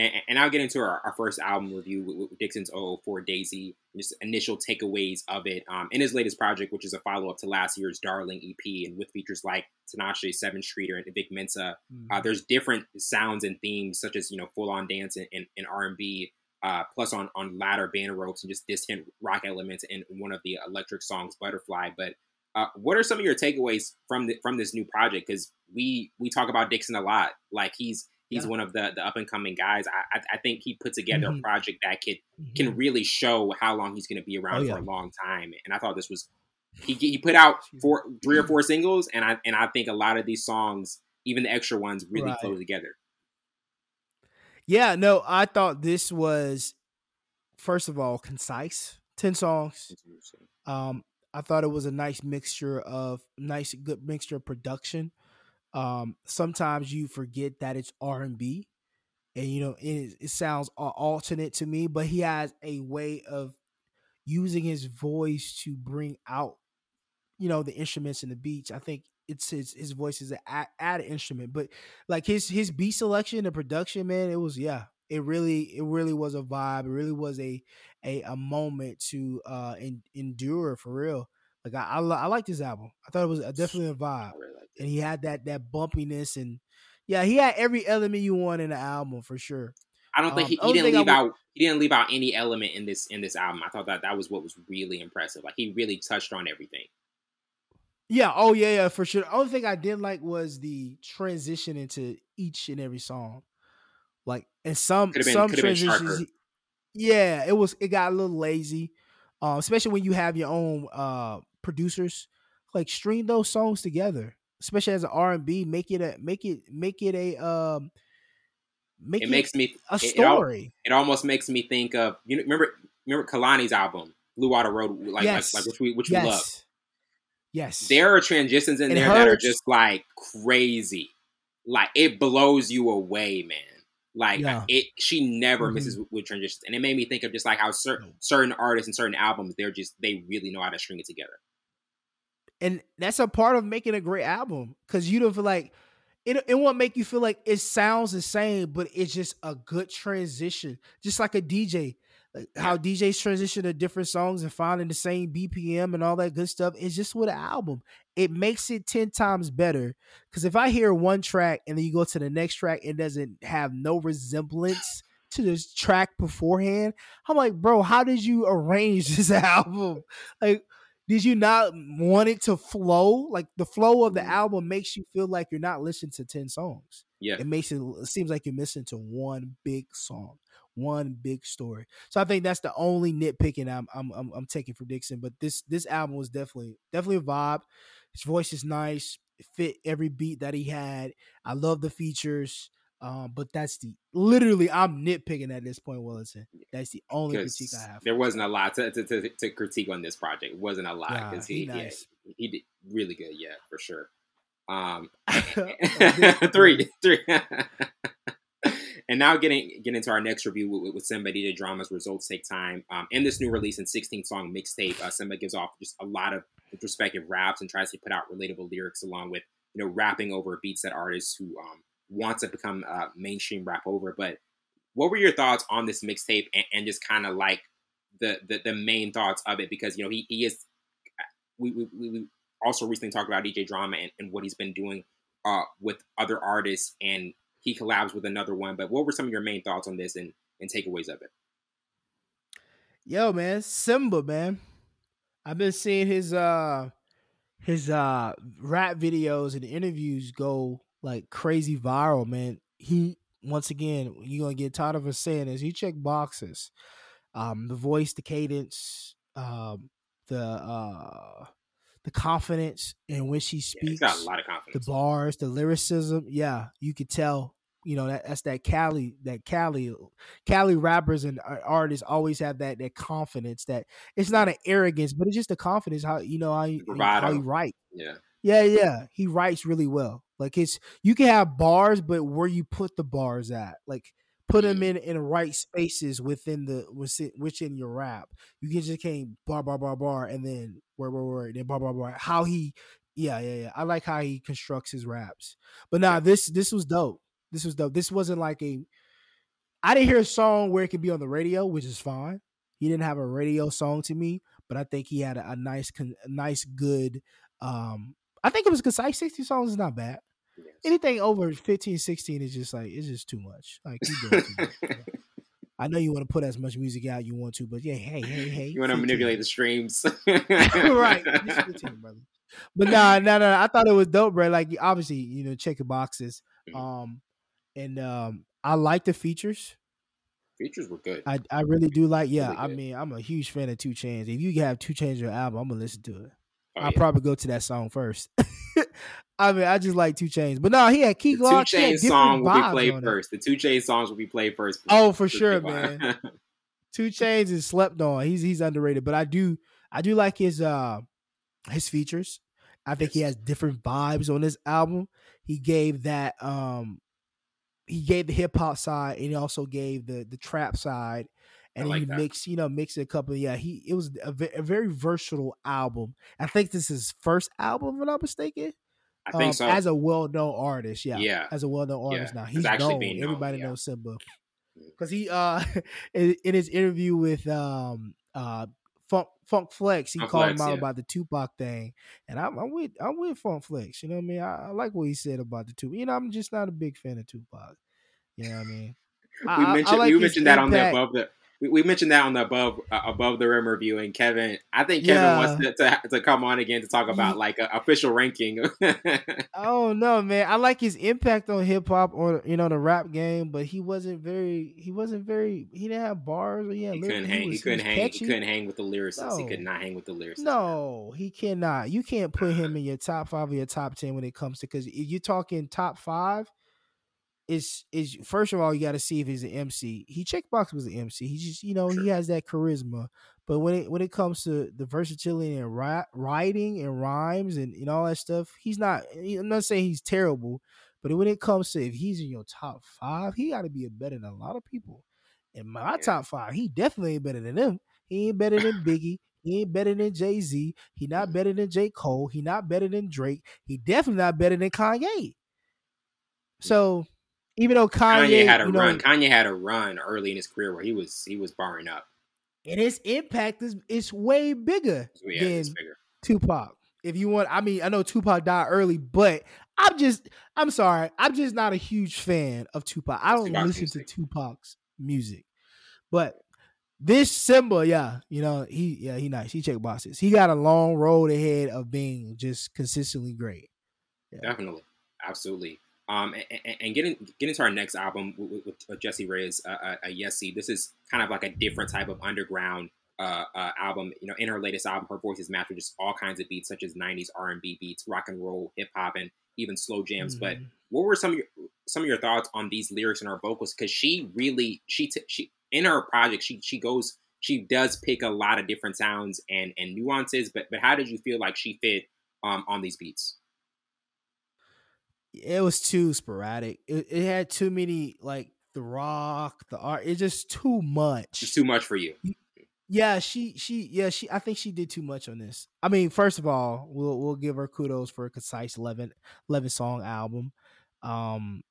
And, and I'll get into our, our first album review with, with Dixson's 004 Daisy, just initial takeaways of it. Um, in his latest project, which is a follow up to last year's Darling EP, and with features like Tinashe, Sevyn Streeter, and Vic Mensa, mm-hmm. uh, there's different sounds and themes, such as you know full on dance and, and, and R&B, uh, plus on on ladder band ropes and just distant rock elements in one of the electric songs, Butterfly. But uh, what are some of your takeaways from the, from this new project? Because we we talk about Dixon a lot, like he's He's yeah. one of the the up and coming guys. I, I, I think he put together mm-hmm. a project that could mm-hmm. can really show how long he's going to be around oh, yeah. for a long time. And I thought this was he he put out four three or four singles, and I and I think a lot of these songs, even the extra ones, really right. flow together. Yeah, no, I thought this was first of all concise. Ten songs. Um, I thought it was a nice mixture of nice, good mixture of production um, sometimes you forget that it's R and B, and you know it, it sounds alternate to me. But he has a way of using his voice to bring out, you know, the instruments and the beats. I think it's his his voice is an added instrument, but like his his beat selection, the production, man, it was yeah, it really it really was a vibe. It really was a a, a moment to uh in, endure for real. Like I I, I like this album. I thought it was definitely a vibe and he had that that bumpiness and yeah, he had every element you want in the album for sure. I don't think um, he, he didn't leave out he didn't leave out any element in this in this album. I thought that that was what was really impressive. Like he really touched on everything. Yeah, oh yeah, yeah, for sure. The only thing I didn't like was the transition into each and every song. Like and some been, some transitions Yeah, it was it got a little lazy. Uh, especially when you have your own uh producers. Like string those songs together especially as an R and B, make it a make it make it a um make it, it makes me a story. It, it, almost makes me think of you know remember remember Kehlani's album Blue Water Road like yes. like, like which we which yes. we love. Yes, there are transitions in it there hurts. that are just like crazy, like it blows you away, man. Like yeah. it, she never mm-hmm. misses with, with, transitions, and it made me think of just like how certain certain artists and certain albums, they're just they really know how to string it together and that's a part of making a great album because you don't feel like it, it won't make you feel like it sounds the same, but it's just a good transition, just like a DJ. Like how DJs transition to different songs and finding the same BPM and all that good stuff. It's just with an album. It makes it 10 times better. Because if I hear one track and then you go to the next track, it doesn't have no resemblance (sighs) to this track beforehand. I'm like, bro, how did you arrange this (laughs) album? Like, did you not want it to flow? Like the flow of the mm-hmm. album makes you feel like you're not listening to 10 songs. Yeah. It makes it, it seems like you're missing to one big song, one big story. So I think that's the only nitpicking I'm I'm I'm, I'm taking for Dixson. But this this album was definitely definitely a vibe. His voice is nice. It fit every beat that he had. I love the features. Um, but that's the literally I'm nitpicking at this point, Willison. That's the only critique I have. There wasn't a lot to, to, to, to, critique on this project. It wasn't a lot because he, he, nice. yeah, he did really good. Yeah, for sure. Um, (laughs) (laughs) (laughs) three, three. and now getting getting into our next review with, with Symba DJ Drama's results take time. Um, in this new release and 16 song mixtape, uh, Symba gives off just a lot of introspective raps and tries to put out relatable lyrics along with you know rapping over beats that artists who um, wants to become a mainstream rap over. But what were your thoughts on this mixtape and, and, just kind of like the, the, the main thoughts of it? Because you know he, he is. We, we, we also recently talked about DJ Drama and, and what he's been doing uh, with other artists, and he collabs with another one. But what were some of your main thoughts on this and, and takeaways of it? Yo, man, Symba, man. I've been seeing his uh his uh rap videos and interviews go like crazy viral, man. He once again, you're gonna get tired of us saying this. He checked boxes. Um, the voice, the cadence, um, the uh the confidence in which he speaks. Yeah, got a lot of confidence. The bars, the lyricism. Yeah, you could tell. You know that that's that Cali, that Cali, Cali rappers and artists always have that that confidence. That it's not an arrogance, but it's just a confidence. How you know how he, how he write. Yeah, yeah, yeah. He writes really well. Like it's you can have bars, but where you put the bars at, like put them in in right spaces within the within your rap. You can just can't bar bar bar bar and then word word word then bar bar bar. How he, yeah yeah yeah. I like how he constructs his raps. But nah, this this was dope. This was dope. This wasn't like a. I didn't hear a song where it could be on the radio, which is fine. He didn't have a radio song to me, but I think he had a, a nice, a nice, good. um I think it was concise. Sixty songs is not bad. Anything over 15, 16 is just like it's just too much. Like you doing too much. (laughs) I know you want to put as much music out you want to, but yeah, hey, hey, hey. You want to manipulate the streams, (laughs) right? 15, (laughs) brother. But nah, nah, nah. I thought it was dope, bro. Like obviously, you know, check the boxes. Mm-hmm. Um, and um, I like the features. Features were good. I, I really do like. Yeah, really I mean, I'm a huge fan of 2 Chainz. If you have 2 Chainz your album, I'm gonna listen to it. Oh, I'll yeah. probably go to that song first. (laughs) I mean, I just like 2 Chainz, but no, he had Key Glock. 2 Chainz song will be played first. The 2 Chainz songs will be played first. oh, for sure, man. (laughs) 2 Chainz is slept on. He's he's underrated, but I do I do like his uh his features. I think yes. he has different vibes on this album. He gave that um he gave the hip hop side and he also gave the the trap side and like he that. mixed you know mixed a couple yeah he it was a, a, very versatile album i think this is his first album if i'm not mistaken I think um, so. As a well-known artist, yeah, yeah, as a well-known artist yeah. now, he's known. Everybody known, yeah. knows Symba because mm. he uh (laughs) in, in, his interview with um uh Funk Funk Flex, he Funk called Flex, him out yeah. about the Tupac thing, and I'm, I'm, with I'm with Funk Flex. You know what I mean? I, I, like what he said about the Tupac. You know, I'm just not a big fan of Tupac. You know what I mean? we I, mentioned like you mentioned that impact. on the above the we, we mentioned that on the above uh, above the rim review, and Kevin, I think Kevin yeah. wants to, to, to come on again to talk about like a official ranking. (laughs) oh no, man! I like his impact on hip hop or you know the rap game, but he wasn't very. He wasn't very. He didn't have bars. Or, yeah, he couldn't hang. He, was, he couldn't hang. Catchy. He couldn't hang with the lyricists. No. He could not hang with the lyricists. No, he cannot. You can't put him (sighs) in your top five or your top ten when it comes to because you're talking top five is is first of all you got to see if he's an MC. He checkbox was an MC. He just you know sure. he has that charisma. But when it when it comes to the versatility and ri- writing and rhymes and, and all that stuff, he's not. I'm not saying he's terrible, but when it comes to if he's in your top five, he got to be better than a lot of people. In my yeah. top five, he definitely ain't better than them. He ain't better than Biggie. He ain't better than Jay Z. He not mm-hmm. better than J Cole. He not better than Drake. He definitely not better than Kanye. So even though Kanye, Kanye had a run, know, Kanye had a run early in his career where he was he was barring up, and his impact is is way bigger yeah, than bigger. Tupac. If you want, I mean, I know Tupac died early, but I'm just, I'm sorry, I'm just not a huge fan of Tupac. I don't Tupac's listen music. to Tupac's music, but this Symba, yeah, you know, he, yeah, he nice. He check boxes. He got a long road ahead of being just consistently great. Yeah. Definitely, absolutely. Um, and, and getting getting to our next album with, with, with Jessie Reyez, uh, uh, uh. This is kind of like a different type of underground uh, uh, album. You know, in her latest album, her voice is matched with just all kinds of beats, such as '90s R&B beats, rock and roll, hip hop, and even slow jams. Mm-hmm. But what were some of your some of your thoughts on these lyrics and her vocals? Because she really she t- she in her project she she goes she does pick a lot of different sounds and and nuances. But but how did you feel like she fit um, on these beats? It was too sporadic. It, it had too many like the rock, the art. It's just too much. It's too much for you. Yeah, she she yeah she I think she did too much on this. I mean, first of all, we'll we'll give her kudos for a concise 11, 11 song album. Um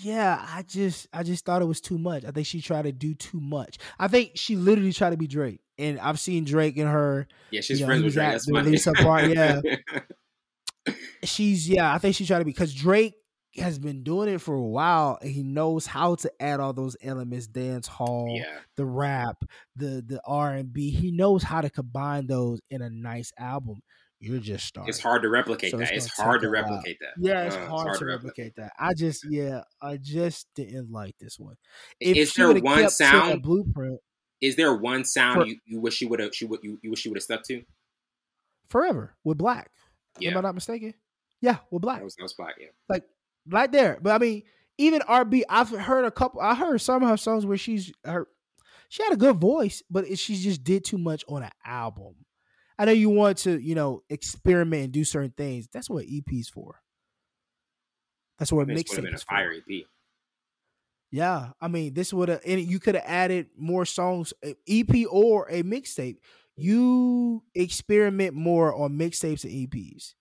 yeah, I just I just thought it was too much. I think she tried to do too much. I think she literally tried to be Drake. And I've seen Drake and her. Yeah, she's you know, friends with Drake. That's funny. Part, yeah. (laughs) she's yeah, I think she's trying to be because Drake has been doing it for a while and he knows how to add all those elements dance hall yeah. the rap the the r&b he knows how to combine those in a nice album you're just starting. It's hard to replicate so that. It's, it's hard to replicate that. Yeah, it's, uh, hard, it's hard, to replicate, replicate that. I just, yeah, I just didn't like this one. If is there one sound blueprint? Is there one sound for, you, you wish you would have? She would you, you wish you would have stuck to? Forever with black. Yeah. Am I not mistaken? Yeah, with black. That was, was black. Yeah, like right there. But I mean, even RB, I've heard a couple. I heard some of her songs where she's her. She had a good voice, but she just did too much on an album. I know you want to, you know, experiment and do certain things. That's what EP's for. That's what mixtape is fire for. EP. Yeah, I mean, this would have, and you could have added more songs, EP or a mixtape. You experiment more on mixtapes and EPs.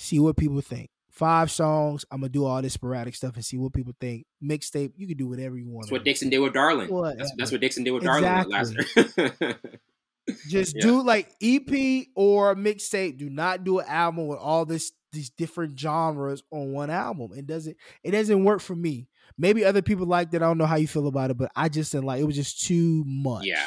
See what people think. Five songs. I'm gonna do all this sporadic stuff and see what people think. Mixtape. You can do whatever you want. That's what Dixson did with Darling. That's, that's, what Dixson did with exactly. Darling last (laughs) Just yeah. do like EP or mixtape. Do not do an album with all this these different genres on one album. It doesn't it doesn't work for me. Maybe other people like that. I don't know how you feel about it, but I just didn't like it was just too much. Yeah.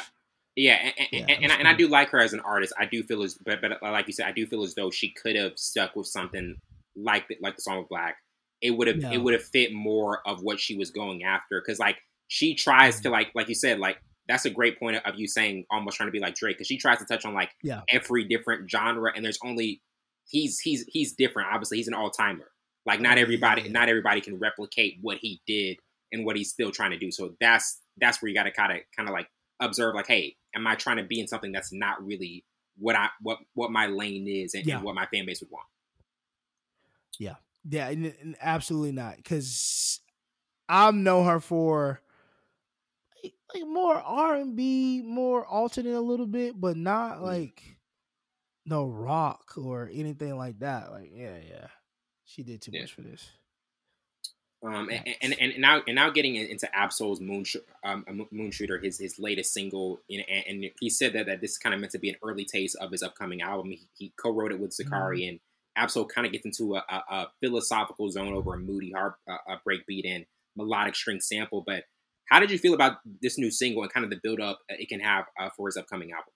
Yeah, and, and, yeah, and, I, and, I, do like her as an artist. I do feel as, but, but like you said, I do feel as though she could have stuck with something like the, like the song of Black. It would have it would have fit more of what she was going after because like she tries mm-hmm. to like like you said like that's a great point of you saying almost trying to be like Drake because she tries to touch on like yeah. every different genre and there's only he's he's he's different. Obviously, he's an all timer. Like not everybody yeah. not everybody can replicate what he did and what he's still trying to do. So that's that's where you got to kind of kind of like observe like, hey, am I trying to be in something that's not really what I what what my lane is and, yeah. and what my fan base would want? Yeah, yeah, and, and absolutely not because I know her for like more R and B, more alternate a little bit, but not like no rock or anything like that. Like, yeah, yeah, she did too yeah. much for this. Um, and, and, and now and now getting into Ab-Soul's Moon um, Moon Shooter, his his latest single, and, and he said that that this is kind of meant to be an early taste of his upcoming album. He, he co-wrote it with Zacari, mm-hmm. and Ab-Soul kind of gets into a, a, a, philosophical zone over a moody harp, uh, a breakbeat and melodic string sample. But how did you feel about this new single and kind of the build up it can have uh, for his upcoming album?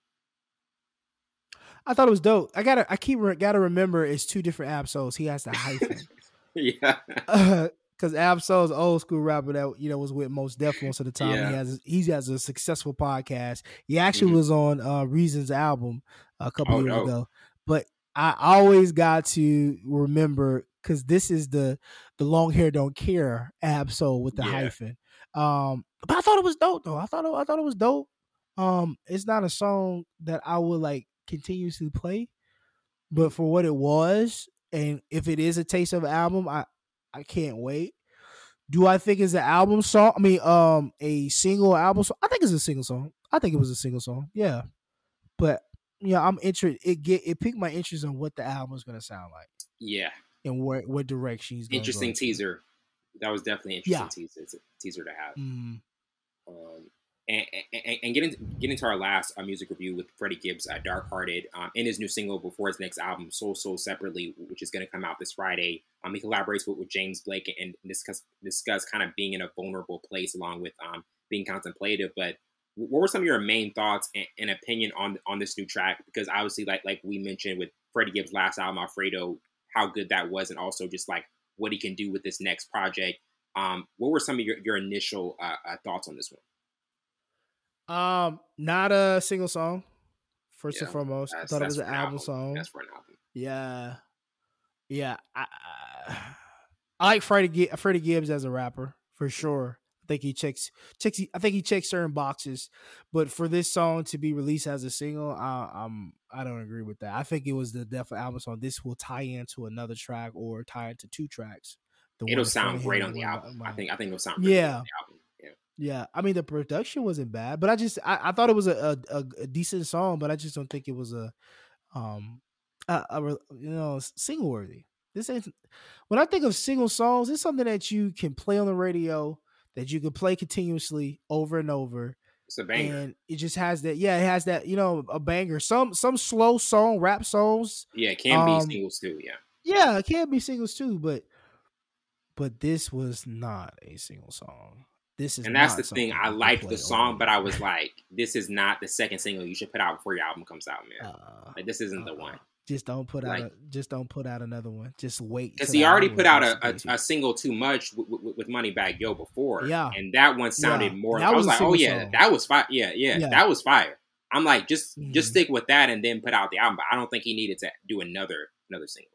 I thought it was dope. I gotta, I keep gotta remember it's two different Ab-Souls. He has the hyphen. (laughs) yeah. Because Ab-Soul's old school rapper that you know was with Mos Def most of the time. Yeah. He has he has a successful podcast. He actually mm-hmm. was on uh, Reasons album a couple oh, years no. ago. But I always got to remember because this is the the long hair don't care Ab-Soul with the yeah. hyphen. Um, but I thought it was dope though. I thought it, I thought it was dope. Um, it's not a song that I would like continuously play, but for what it was, and if it is a taste of an album, I I can't wait. Do I think it's an album song? I mean, um, a single album song. I think it's a single song. I think it was a single song. Yeah, but yeah, I'm interested. It get it piqued my interest on what the album is gonna sound like. Yeah, and what what direction he's interesting teaser that was definitely interesting yeah. teaser, teaser to have. Mm. Um, and, and, and get into, get into our last uh, music review with Freddie Gibbs, uh, Dark Hearted, um, in his new single before his next album, Soul Sold Separately, which is going to come out this Friday. Um, he collaborates with, with James Blake and discuss discuss kind of being in a vulnerable place along with um, being contemplative. But what were some of your main thoughts and, and, opinion on on this new track? Because obviously, like like we mentioned with Freddie Gibbs' last album, Alfredo, how good that was, and also just like what he can do with this next project. Um, what were some of your, your initial uh, uh, thoughts on this one? Um, not a single song. First yeah, and foremost, I thought it was an album, album, song. That's for an album. Yeah, yeah. I, I, I like Freddie Freddie Gibbs as a rapper for sure I think he checks checks. I think he checks certain boxes, but for this song to be released as a single, I, I'm I don't agree with that. I think it was the Def album song. This will tie into another track or tie into two tracks. it'll sound great on the album. I think I think it'll sound yeah. Yeah. I mean the production wasn't bad, but I just I, I thought it was a, a, a decent song, but I just don't think it was a um a, a you know single worthy. This ain't when I think of single songs, it's something that you can play on the radio that you can play continuously over and over. It's a banger. And it just has that, yeah, it has that, you know, a banger. Some some slow song, rap songs. Yeah, it can um, be singles too, yeah. Yeah, it can be singles too, but but this was not a single song. This is And that's the thing. I liked the song, but I was like, this is not the second single you should put out before your album comes out, man. Uh, like this isn't uh, the one. Just don't put like, out. A, just don't put out another one. Just wait. Because he already put out a, a, a, single too much with, with, with Moneybagg Yo before. Yeah, and that one sounded yeah. more. That I was, was like, oh yeah, song. that was fire. Yeah, yeah, yeah, that was fire. I'm like, just mm-hmm. just stick with that and then put out the album. But I don't think he needed to do another another single.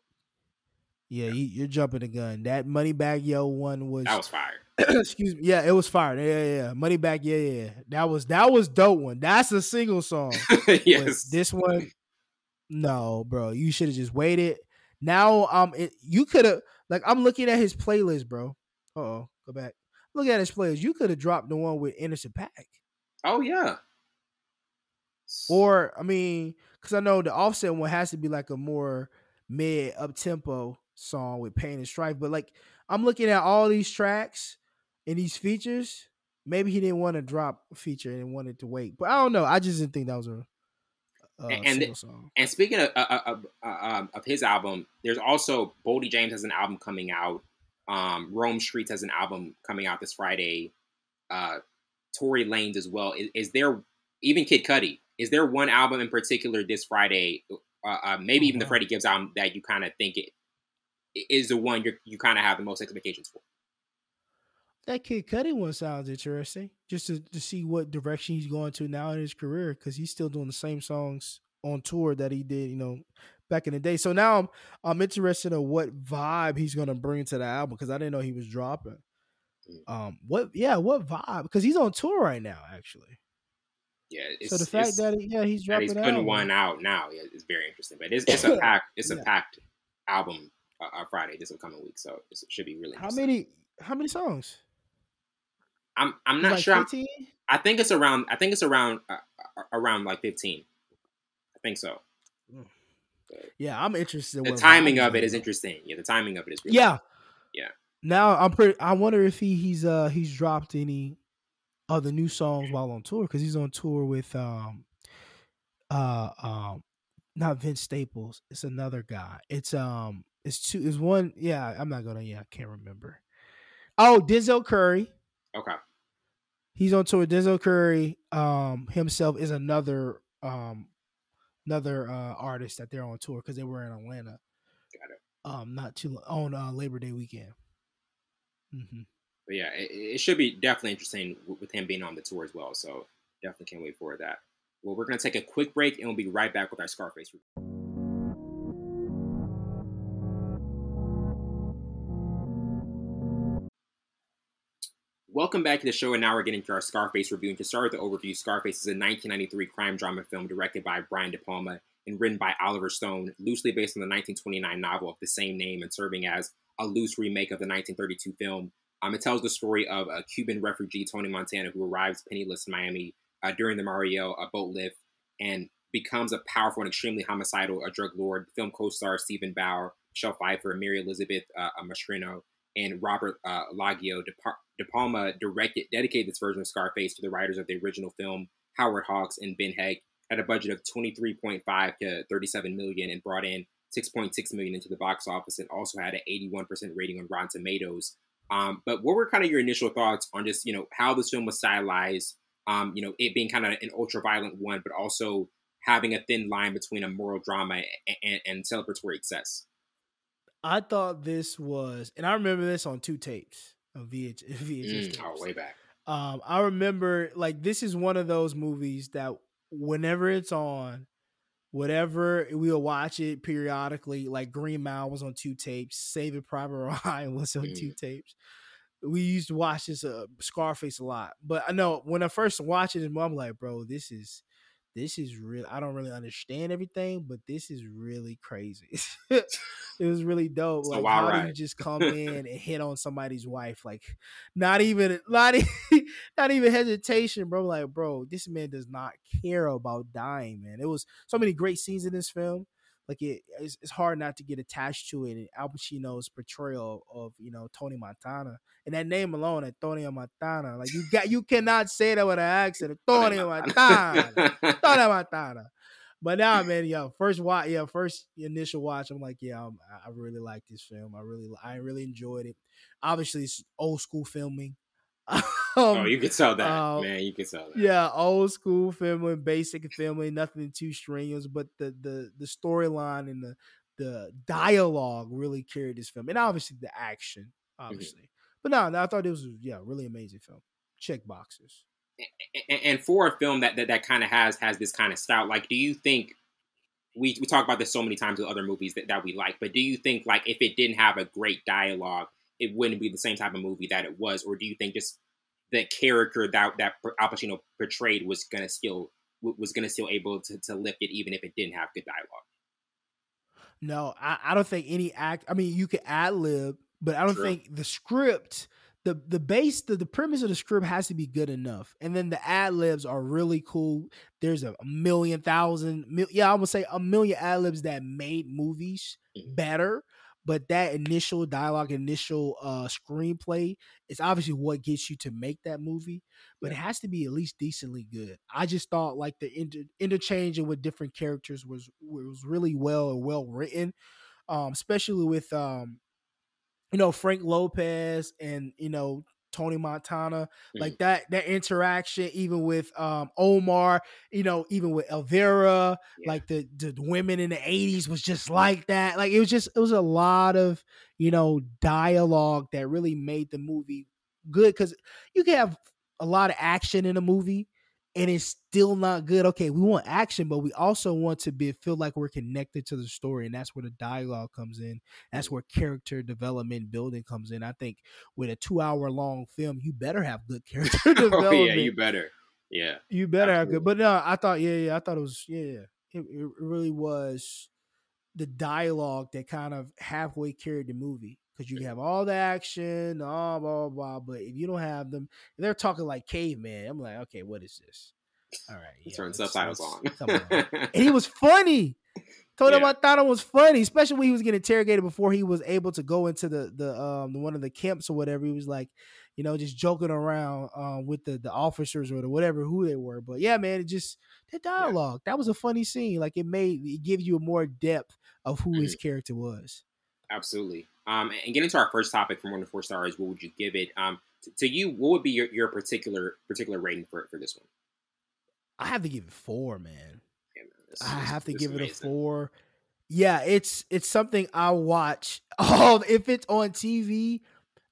Yeah, you, are jumping the gun. That Moneybagg Yo one was that was fire. (clears throat) excuse me. Yeah, it was fire. Yeah, yeah, yeah. back. Yeah, yeah. That was that was dope one. That's a single song. (laughs) yes. But this one, no, bro. You should have just waited. Now, um, it, you could have like I'm looking at his playlist, bro. oh, go back. Look at his playlist. You could have dropped the one with Innocent Pack. Oh yeah. Or I mean, because I know the Offset one has to be like a more mid up tempo song with Pain and Strife, but like I'm looking at all these tracks and these features. Maybe he didn't want to drop a feature and wanted to wait, but I don't know. I just didn't think that was a uh, and and speaking of, uh, of, uh, of his album, there's also Boldy James has an album coming out. Um, Rome Streetz has an album coming out this Friday. Uh, Tory Lanez as well. Is, is, there even Kid Cudi? Is there one album in particular this Friday? Uh, uh, maybe even the Freddie Gibbs album that you kind of think it is the one you you kind of have the most expectations for. That Kid Cudi one sounds interesting, just to, to see what direction he's going to now in his career, because he's still doing the same songs on tour that he did, you know, back in the day. So now I'm I'm interested in what vibe he's gonna bring to the album because I didn't know he was dropping. Mm. Um, what? Yeah, what vibe? Because he's on tour right now, actually. Yeah. so the fact that he, yeah he's dropping he's putting album. one out now yeah, is very interesting. But it's, it's a (coughs) packed it's a yeah. packed album uh, uh, Friday this upcoming week, so it should be really. How many? How many songs? I'm I'm not like sure. 15? I think it's around. I think it's around uh, uh around like 15. I think so. Mm. yeah, I'm interested. The timing of it is interesting. Yeah, the timing of it is. Really yeah, yeah. Now I'm pretty. I wonder if he he's uh he's dropped any other new songs while on tour because he's on tour with um uh um not Vince Staples. It's another guy. It's um it's two. It's one. Yeah, I'm not gonna. Yeah, I can't remember. Oh, Denzel Curry. Okay. He's on tour. Denzel Curry um himself is another um another uh artist that they're on tour because they were in Atlanta. Got it. Um, not too long, on uh, Labor Day weekend. Mm-hmm. But yeah, it, it, should be definitely interesting with him being on the tour as well. So definitely can't wait for that. Well, we're gonna take a quick break and we'll be right back with our Scarface Welcome back to the show, and now we're getting to our Scarface review. And to start with the overview, Scarface is a 1993 crime drama film directed by Brian De Palma and written by Oliver Stone, loosely based on the 1929 novel of the same name and serving as a loose remake of the 1932 film. Um, it tells the story of a Cuban refugee, Tony Montana, who arrives penniless in Miami uh, during the Mariel boat lift and becomes a powerful and extremely homicidal drug lord. The film co-stars Steven Bauer, Michelle Pfeiffer, Mary Elizabeth uh, Mastrino, and Robert uh, Palma directed, dedicated this version of Scarface to the writers of the original film, Howard Hawks and Ben Hecht, had a budget of 23.5 to 37 million and brought in 6.6 million into the box office and also had an 81% rating on Rotten Tomatoes. Um, but what were kind of your initial thoughts on just, you know, how this film was stylized, um, you know, it being kind of an ultra violent one, but also having a thin line between a moral drama and, and, and celebratory excess? I thought this was, and I remember this on two tapes of VH, (laughs) VHS. Mm, oh, way back. Um, I remember like this is one of those movies that whenever it's on, whatever we'll watch it periodically. Like Green Mile was on two tapes, Saving Private (laughs) Ryan was on mm. two tapes. We used to watch this uh, Scarface a lot, but I know when I first watched it, I'm like, bro, this is this is real. I don't really understand everything, but this is really crazy. (laughs) it was really dope. like, how do you just come (laughs) in and hit on somebody's wife? Like, not even, not even, (laughs) not even hesitation, bro. Like, bro, this man does not care about dying, man. It was so many great scenes in this film like it, it's, it's, hard not to get attached to it. And Al Pacino's portrayal of you know Tony Montana and that name alone, Tony Montana, like you (laughs) got you cannot say that with an accent, Tony Montana, Tony (laughs) Montana. But now, man, yeah, first watch, yeah, first initial watch, I'm like, yeah, I'm, i really like this film. I really, I really enjoyed it. Obviously, it's old school filming. (laughs) oh, you can tell that, um, man. You can tell that. Yeah, old school family, basic family, nothing too strenuous, but the the the storyline and the the dialogue really carried this film, and obviously the action, mm-hmm. obviously. Mm-hmm. But no, no, I thought it was yeah, really amazing film. Check boxes. And, and for a film that that, that kind of has has this kind of style, like, do you think we we talk about this so many times with other movies that, that we like, but do you think like if it didn't have a great dialogue, it wouldn't be the same type of movie that it was, or do you think just the character that that Al Pacino portrayed was gonna still was gonna still able to, to lift it even if it didn't have good dialogue? No, I, I don't think any act. I mean, you could ad lib, but I don't True. think the script the the base the, the premise of the script has to be good enough and then the ad libs are really cool there's a, million thousand mil, yeah i would say a million ad libs that made movies mm-hmm. better but that initial dialogue initial uh screenplay is obviously what gets you to make that movie but it has to be at least decently good. I just thought like the inter- interchanging with different characters was was really well and well written um especially with um you know Frank Lopez and you know Tony Montana, mm-hmm. like that that interaction, even with um Omar, you know, even with Elvira, yeah. like the the women in the '80s was just like that. Like it was just it was a lot of you know dialogue that really made the movie good because you can have a lot of action in a movie, and it's still not good. Okay, we want action, but we also want to be feel like we're connected to the story, and that's where the dialogue comes in. That's where character development building comes in. I think with a two hour long film, you better have good (laughs) character development. (laughs) oh, yeah, you better. Yeah, you better Absolutely. have good. But no, I thought, yeah, yeah, I thought it was, yeah, it, it really was the dialogue that kind of halfway carried the movie because you have all the action, blah blah blah. But if you don't have them, they're talking like caveman. I'm like, okay, what is this? All right, yeah, turn subtitles on. on. and he was (laughs) funny. Told yeah. him I thought it was funny, especially when he was getting interrogated before he was able to go into the the um one of the camps or whatever. He was like, you know, just joking around um with the the officers or the whatever who they were. But yeah, man, it just that dialogue yeah. that was a funny scene. Like it made it gives you a more depth of who mm-hmm. his character was. Absolutely. Um, and getting to our first topic from one to four stars, what would you give it? Um, to, to you, what would be your, your particular particular rating for for this one? I have to give it four, man. Yeah, man I have to give amazing. it a four. Yeah, it's it's something I watch. (laughs) Oh, if it's on TV,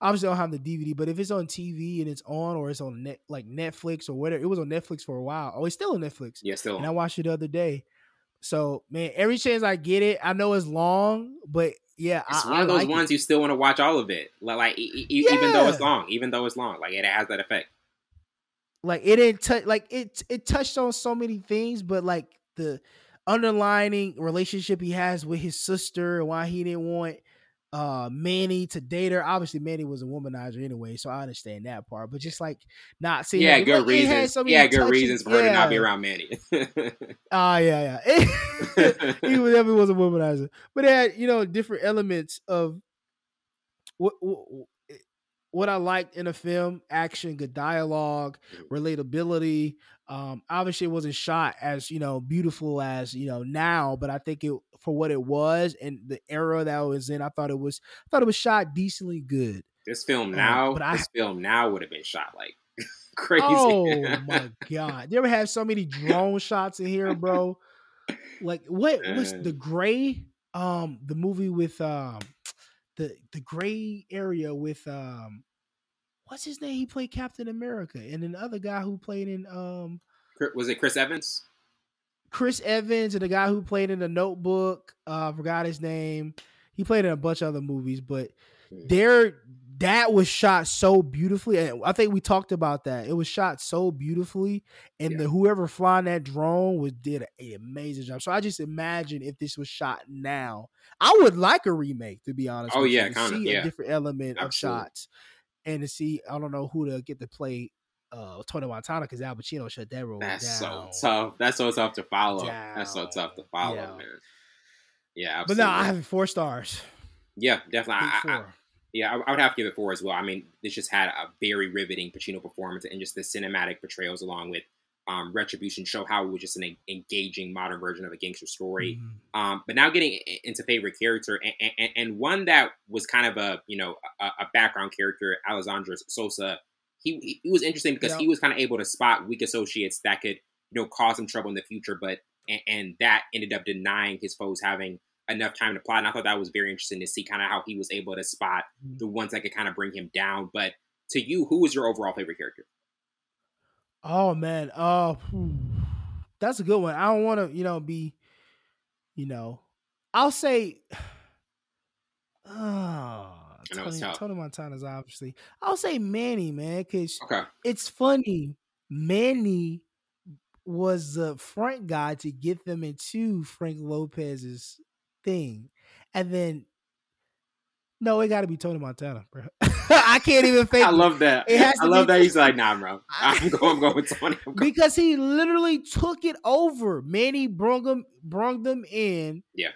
obviously I don't have the DVD, but if it's on TV and it's on or it's on net like Netflix or whatever, it was on Netflix for a while. Oh, it's still on Netflix. Yeah, still. And I watched it the other day. So man, every chance I get it, I know it's long, but yeah, it's I, one of those like ones it. you still want to watch all of it, like e- e- yeah. even though it's long, even though it's long, like it has that effect. Like it didn't touch, like it it touched on so many things, but like the underlining relationship he has with his sister and why he didn't want uh Manny to date her. Obviously, Manny was a womanizer anyway, so I understand that part. But just like not seeing, yeah, good like, reasons. So yeah, good reasons for yeah. her to not be around Manny. (laughs) Ah, uh, yeah, yeah. (laughs) he was definitely was a womanizer, but it had you know different elements of what. what what I liked in a film, action, good dialogue, relatability. Um, obviously, it wasn't shot as you know beautiful as you know now, but I think it for what it was and the era that was in. I thought it was I thought it was shot decently good. This film um, now, um, but this I, film now would have been shot like (laughs) crazy. Oh (laughs) my god! You ever have so many drone shots in here, bro? Like what was the gray? Um, the movie with um, the the gray area with um, what's his name? He played Captain America, and another guy who played in um, was it Chris Evans? Chris Evans and the guy who played in the Notebook. Uh, forgot his name. He played in a bunch of other movies, but hmm. That was shot so beautifully. And I think we talked about that. It was shot so beautifully, and yeah. the whoever flying that drone was did an amazing job. So I just imagine if this was shot now, I would like a remake. To be honest, oh yeah, kind of yeah. a different element Absolutely. of shots, and to see I don't know who to get to play uh Tony Montana because Al Pacino shut that role That's down. so tough. That's so tough to follow. Down. That's so tough to follow, yeah. man. Yeah, absolutely. but no, I have four stars. Yeah, definitely. I, I, yeah, I, I, would have to give it four as well. I mean, this just had a very riveting Pacino performance and just the cinematic portrayals along with um, Retribution show how it was just an engaging modern version of a gangster story. Mm-hmm. Um, but now getting into favorite character and, and, and, one that was kind of a you know a, a background character, Alessandro Sosa he he was interesting because he was kind of able to spot weak associates that could you know cause him trouble in the future, but and, and, that ended up denying his foes having enough time to plot. And I thought that was very interesting to see kind of how he was able to spot mm-hmm. the ones that could kind of bring him down. But to you, who was your overall favorite character? Oh man, uh, that's a good one. I don't want to, you know, be, you know, I'll say, (sighs) oh, Tony, Tony Montana's obviously. I'll say Manny, man, because okay. it's funny. Manny was the front guy to get them into Frank Lopez's thing, and then no, it got to be Tony Montana, bro. (laughs) I can't even fake. (laughs) I love that. I love that he's like, nah, bro. I'm going, I'm going with Tony. Going. Because he literally took it over. Manny brung them, brung them in. Yeah.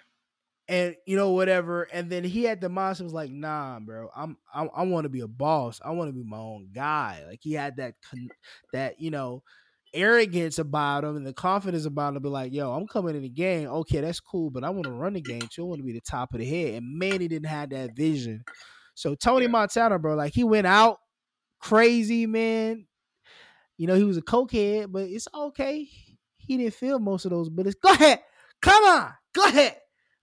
And you know whatever, and then he had the mindset was like, "Nah, bro, I'm, I'm I want to be a boss. I want to be my own guy." Like he had that, that you know, arrogance about him and the confidence about him to be like, yo, I'm coming in the game. Okay, that's cool, but I want to run the game too. I want to be the top of the head. And Manny didn't have that vision. So Tony yeah. Montana, bro, like he went out crazy, man. You know, he was a cokehead, but it's okay. He didn't feel most of those bullets. Go ahead. Come on. Go ahead.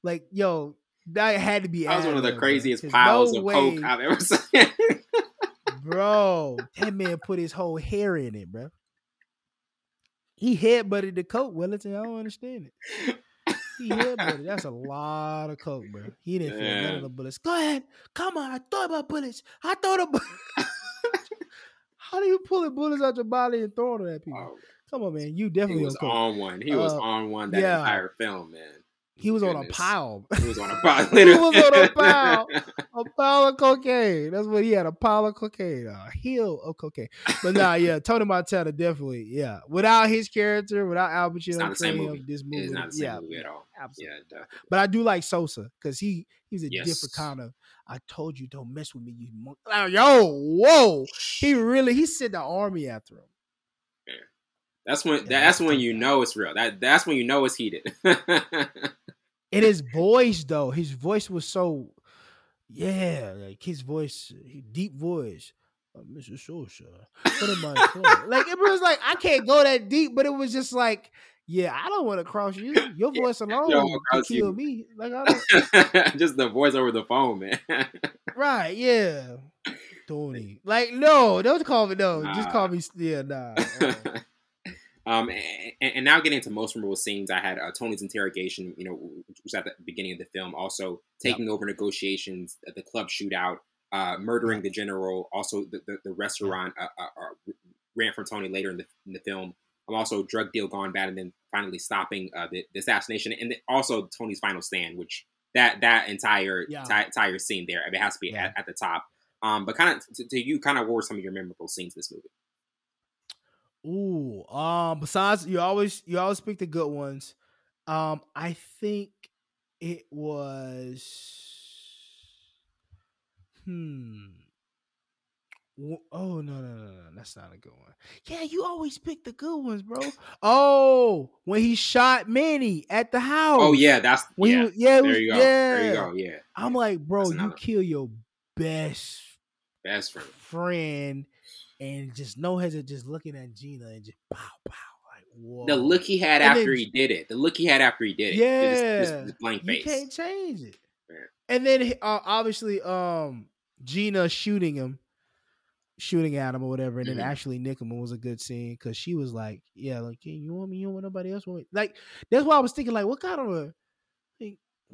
Like, yo, that had to be. That was one of the craziest piles no of way, coke I've ever (laughs) seen. bro, that man put his whole hair in it, bro. He headbutted the coke, Wellington. I don't understand it. (laughs) He headbutted. That's a lot of coke, bro. He didn't feel none of the bullets. Go ahead. Come on. I thought about bullets. I thought about (laughs) How do you pull the bullets out your body and throw them at people? Oh, Come on, man. You definitely he was on one. He uh, was on one that yeah. entire film, man. He was Goodness. on a pile. He was on a (laughs) pile. he was on a pile. A (laughs) pile of cocaine. That's what he had. A pile of cocaine. A hill of cocaine. But nah, yeah, (laughs) Tony Montana definitely. Yeah, without his character, without Al Pacino, it's not the same movie. This movie, not the same yeah, movie at all. Absolutely. Yeah. But I do like Sosa because he he's a yes. different kind of. I told you don't mess with me, you monk. Oh, yo, whoa! He really he sent the army after him. That's when that's when you know it's real. That that's when you know it's heated. In his voice though, his voice was so yeah, like his voice, deep voice. Uh, Mr. Sosa, what am I (laughs) like it was like I can't go that deep, but it was just like, yeah, I don't want to cross you. Your voice alone will kill you. me. Like I (laughs) just the voice over the phone, man. (laughs) right? Yeah, Tony. Like no, don't call me no. Nah. Just call me. Yeah, nah. Uh, um, and, and, now getting into most memorable scenes, I had uh, Tony's interrogation, you know, which was at the beginning of the film. Also taking yep. over negotiations, the club shootout, uh, murdering the general. Also the the, the restaurant uh, uh, uh, ran from Tony later in the in the film. I'm also drug deal gone bad, and then finally stopping uh, the, the, assassination, and also Tony's final stand, which that that entire yeah. t- entire scene there, I mean, it has to be yeah. at, at, the top. Um, but kind of to, to you, kind of what were some of your memorable scenes in this movie? Ooh, um, besides you always you always pick the good ones. Um, I think it was hmm. Oh no no no no! That's not a good one. Yeah, you always pick the good ones, bro. Oh, when he shot Manny at the house. Oh yeah, that's when yeah. He, yeah, there you go. Yeah. There you go. Yeah. I'm like, bro, you kill your best best friend. friend and just no hesitation, just looking at Gina and just pow pow. Like, whoa. The look he had and after then, he did it. The look he had after he did it. Yeah, this, this, blank face. You can't change it. Yeah. And then uh, obviously, um, Gina shooting him, shooting at him or whatever, and mm-hmm. then actually nicking him was a good scene because she was like, "Yeah, like, hey, you want me? You don't want nobody else? Want me? Like, that's why I was thinking, like, what kind of a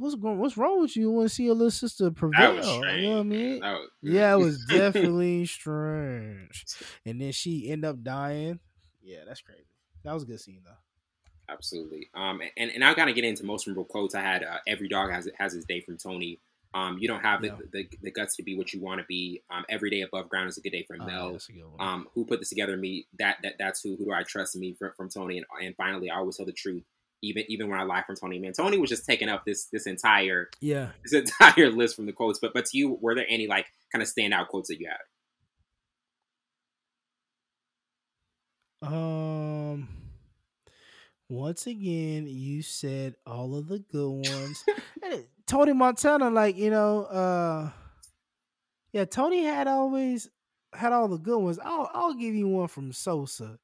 what's going what's wrong with you? You want to see your little sister prevail? You know what I mean? Was, yeah, it was (laughs) definitely strange. And then she end up dying. Yeah, that's crazy. That was a good scene though. Absolutely. Um, and and I of get into most memorable quotes. I had uh, every dog has has his day from Tony. Um, you don't have the, yeah. the, the, guts to be what you want to be. Um, every day above ground is a good day from Mel. Uh, um, who put this together? Me. That that that's who. Who do I trust? Me from, from Tony. And, and finally, I always tell the truth even even when I lie from Tony, man, Tony was just taking up this this entire yeah this (laughs) entire list from the quotes. But but to you, were there any like kind of standout quotes that you had? Um, once again, you said all of the good ones. (laughs) Tony Montana, like you know, uh, yeah, Tony had always had all the good ones. I'll I'll give you one from Sosa.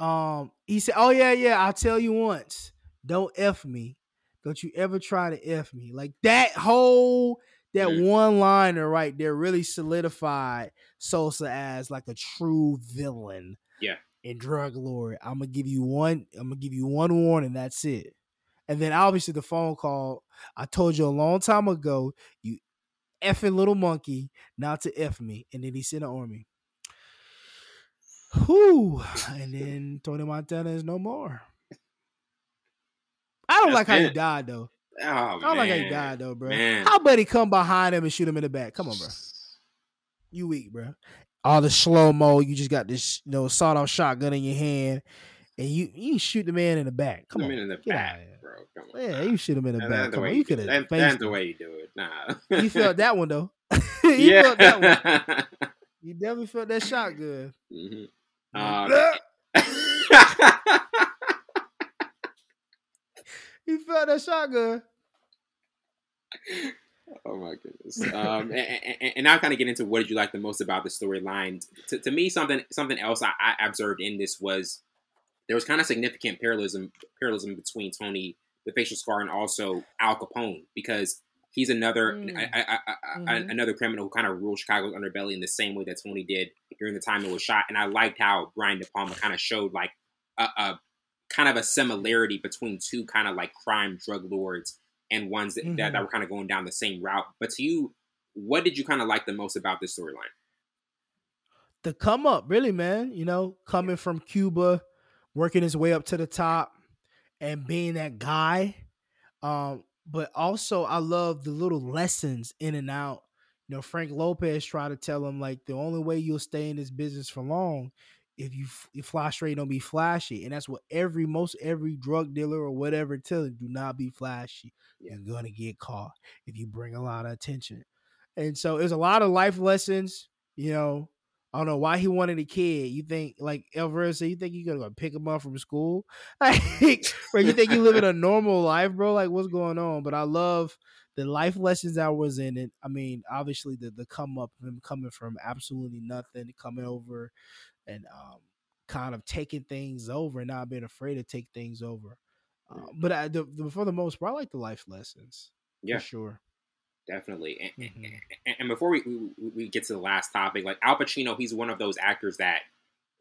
Um, he said, "Oh yeah, yeah. I'll tell you once. Don't f me. Don't you ever try to f me. Like that whole that mm. one liner right there really solidified Sosa as like a true villain. Yeah. In drug lord, I'm gonna give you one. I'm gonna give you one warning. That's it. And then obviously the phone call. I told you a long time ago. You effing little monkey, not to f me. And then he sent an army. Whew. (laughs) And then Tony Montana is no more. I don't That's like how he died though. Oh, I don't man. like how he died though, bro. Man. How about he come behind him and shoot him in the back? Come on, bro. (sighs) You weak, bro. All the slow mo, you just got this, you know, sawed off shotgun in your hand, and you you shoot the man in the back. Come on, in the back, bro. Come on. Yeah, you shoot him in the that, back. Come on, you could have. That's the way you do it. Nah, you felt that one though. (laughs) you yeah. felt that one. (laughs) You definitely felt that shotgun. Mm-hmm. Um, (laughs) he felt that shotgun. Oh my goodness! Um, and, and, and, now, kind of get into what did you like the most about the storyline? To, to, me, something something else I, I, observed in this was there was kind of significant parallelism parallelism between Tony the facial scar and also Al Capone because he's another mm. mm-hmm. another criminal who kind of ruled Chicago's underbelly in the same way that Tony did during the time it was shot. And I liked how Brian De Palma kind of showed like a, a, kind of a similarity between two kind of like crime drug lords and ones that, mm-hmm. that, that, mm-hmm. were kind of going down the same route. But to you, what did you kind of like the most about this storyline? The come up, really, man. You know, coming from Cuba, working his way up to the top, and being that guy. Um, but also I love the little lessons in and out. You know, Frank Lopez tried to tell him like the only way you'll stay in this business for long if you you fly straight, don't be flashy, and that's what every most every drug dealer or whatever tell you: do not be flashy. Yeah. You're gonna get caught if you bring a lot of attention. And so there's a lot of life lessons, you know, I don't know why he wanted a kid. You think like Elvira said, you think you gonna go pick him up from school? (laughs) Like, bro, you think you living a normal life, bro? Like, what's going on? But I love the life lessons I was in it. I mean, obviously the the come up him coming from absolutely nothing, coming over and um, kind of taking things over and not being afraid to take things over. Uh, but I, the, the, for the most part, I like the life lessons. Yeah, sure definitely. And, mm-hmm. and, and before we, we, we get to the last topic, like Al Pacino, he's one of those actors that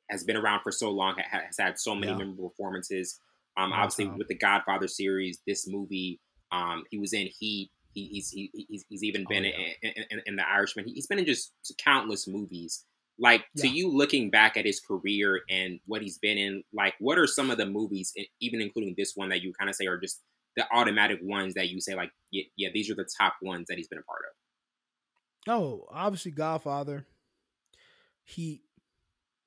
has been around for so long, has had so many yeah. memorable performances. Um, obviously with the Godfather series, this movie, um, he was in Heat. He, he's he, he's he's even oh, been oh, yeah. in, in, in, The Irishman. He's been in just countless movies. Like yeah. to you, looking back at his career and what he's been in, like what are some of the movies, even including this one, that you kind of say are just the automatic ones that you say like yeah, yeah these are the top ones that he's been a part of. Oh obviously godfather. He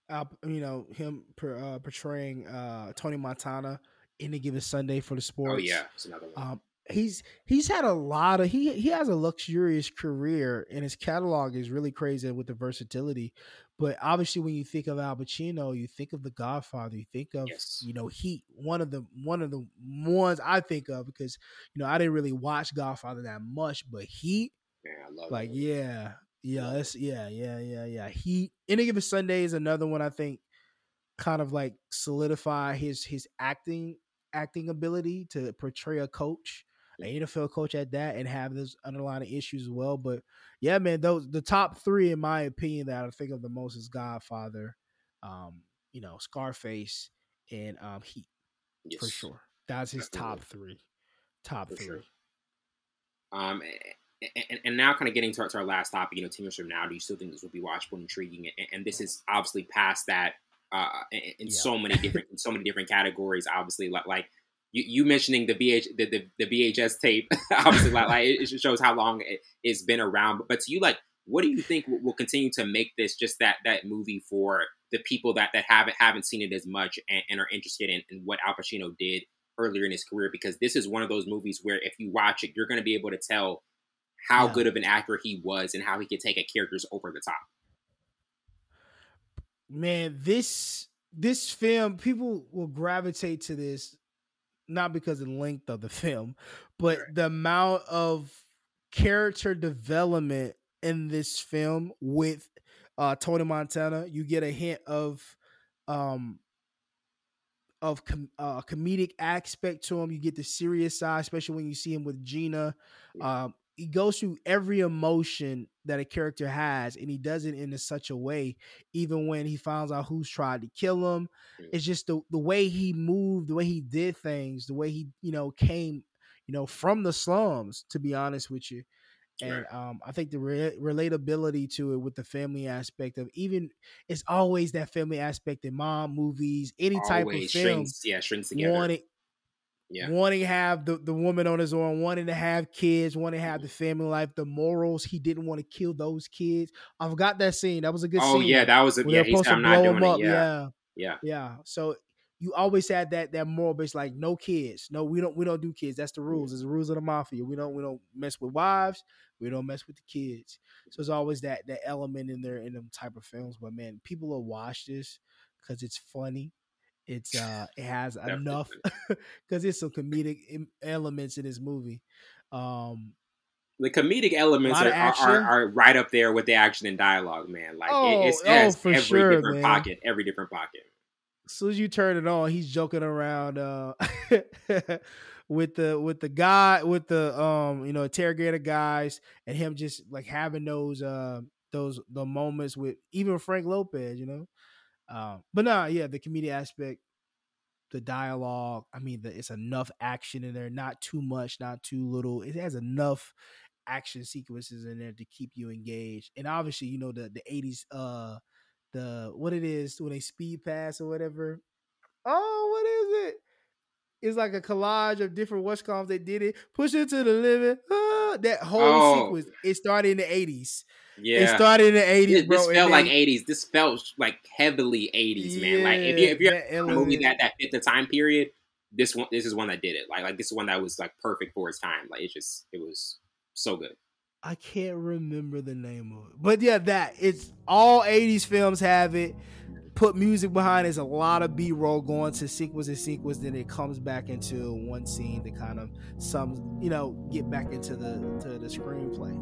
uh, you know him per, uh, portraying uh, tony montana any given sunday for the oh, sports. oh yeah it's another one. Um, he's he's had a lot of he he has a luxurious career and his catalog is really crazy with the versatility but obviously when you think of Al Pacino you think of The Godfather you think of yes. you know Heat one of the one of the ones I think of because you know I didn't really watch Godfather that much but Heat Man, I love like yeah yeah that's yeah yeah yeah yeah Heat Any Given Sunday is another one I think kind of like solidify his his acting acting ability to portray a coach an NFL coach at that and have those underlying issues as well. But yeah, man, those the top three in my opinion that I think of the most is Godfather, um, you know, Scarface, and um, Heat yes. for sure. That's his Definitely. top three. Top for three. Sure. Um, and, and, now kind of getting to our, to our, last topic, you know, ten years from now, do you still think this will be watchable and intriguing? And, and this is obviously past that uh, in, in yeah. so many different in so many different categories. Obviously, like, like you, you mentioning the VH the, the, the VHS tape (laughs) obviously like, like it, shows how long it, has been around. But to you, like, what do you think will, will, continue to make this just that that movie for the people that that haven't haven't seen it as much and, and are interested in, in what Al Pacino did earlier in his career? Because this is one of those movies where if you watch it, you're going to be able to tell how yeah. good of an actor he was and how he could take a character's over the top. Man, this this film, people will gravitate to this not because of the length of the (laughs) film, but the amount of character development in this film with uh, Tony Montana. You get a hint of um, of com- uh, comedic aspect to him. You get the serious side, especially when you see him with Gina. Um, he goes through every emotion that a character has, and he does it in such a way. Even when he finds out who's tried to kill him, it's just the the way he moved, the way he did things, the way he you know came, you know, from the slums. To be honest with you, and right. um, I think the re- relatability to it with the family aspect of even it's always that family aspect in mom movies, any always type of film. Shrinks, yeah, shrinks together. Yeah. wanting to have the, the woman on his own, wanting to have kids, wanting to have mm-hmm. the family life, the morals. He didn't want to kill those kids. I forgot that scene. That was a good oh, scene. yeah, that was a yeah. To blow him up. It. Yeah. yeah, yeah, yeah. So you always had that that moral base like no kids no we don't we don't do kids that's the rules it's the rules of the mafia we don't we don't mess with wives we don't mess with the kids so it's always that that element in there in them type of films but man people will watch this because it's funny it's (laughs) uh it has enough because (laughs) it's some comedic elements in this movie um the comedic elements are, are, are, right up there with the action and dialogue, man. Like oh, it, it's, oh, every sure, different man. pocket, every different pocket as soon as you turn it on, he's joking around uh, (laughs) with the with the guy with the um you know interrogator guys and him just like having those uh those the moments with even Frank Lopez, you know. Um, but nah, yeah, the comedic aspect, the dialogue. I mean, the, it's enough action in there, not too much, not too little. It has enough action sequences in there to keep you engaged. And obviously, you know the the eighties uh the what it is when they speed pass or whatever. Oh, what is it? It's like a collage of different watch coms they did it. Push it to the limit. That whole oh. sequence. It started in the eighties. Yeah, it started in the eighties. This felt like eighties. This felt like heavily eighties, yeah, man. Like if you if you're a movie that that fit the time period, this one this is one that did it. Like like this is one that was like perfect for its time. Like it's just it was so good. I can't remember the name of it. But yeah, that it's all 80s films have it. Put music behind There's a lot of B-roll going to sequence and sequence, then it comes back into one scene to kind of some you know, get back into the to the screenplay.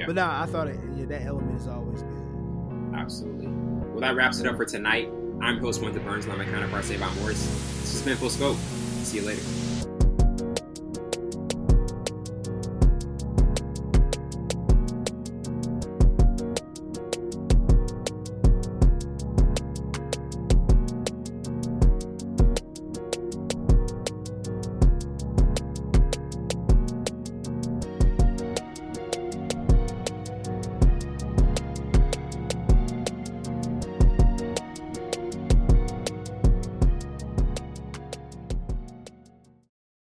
Yeah. But now nah, I thought it, yeah, that element is always good. Absolutely. Well that wraps it up for tonight. I'm host Winter Burns, and I'm my counterpart Savon Morris. This has been Full Scope. See you later.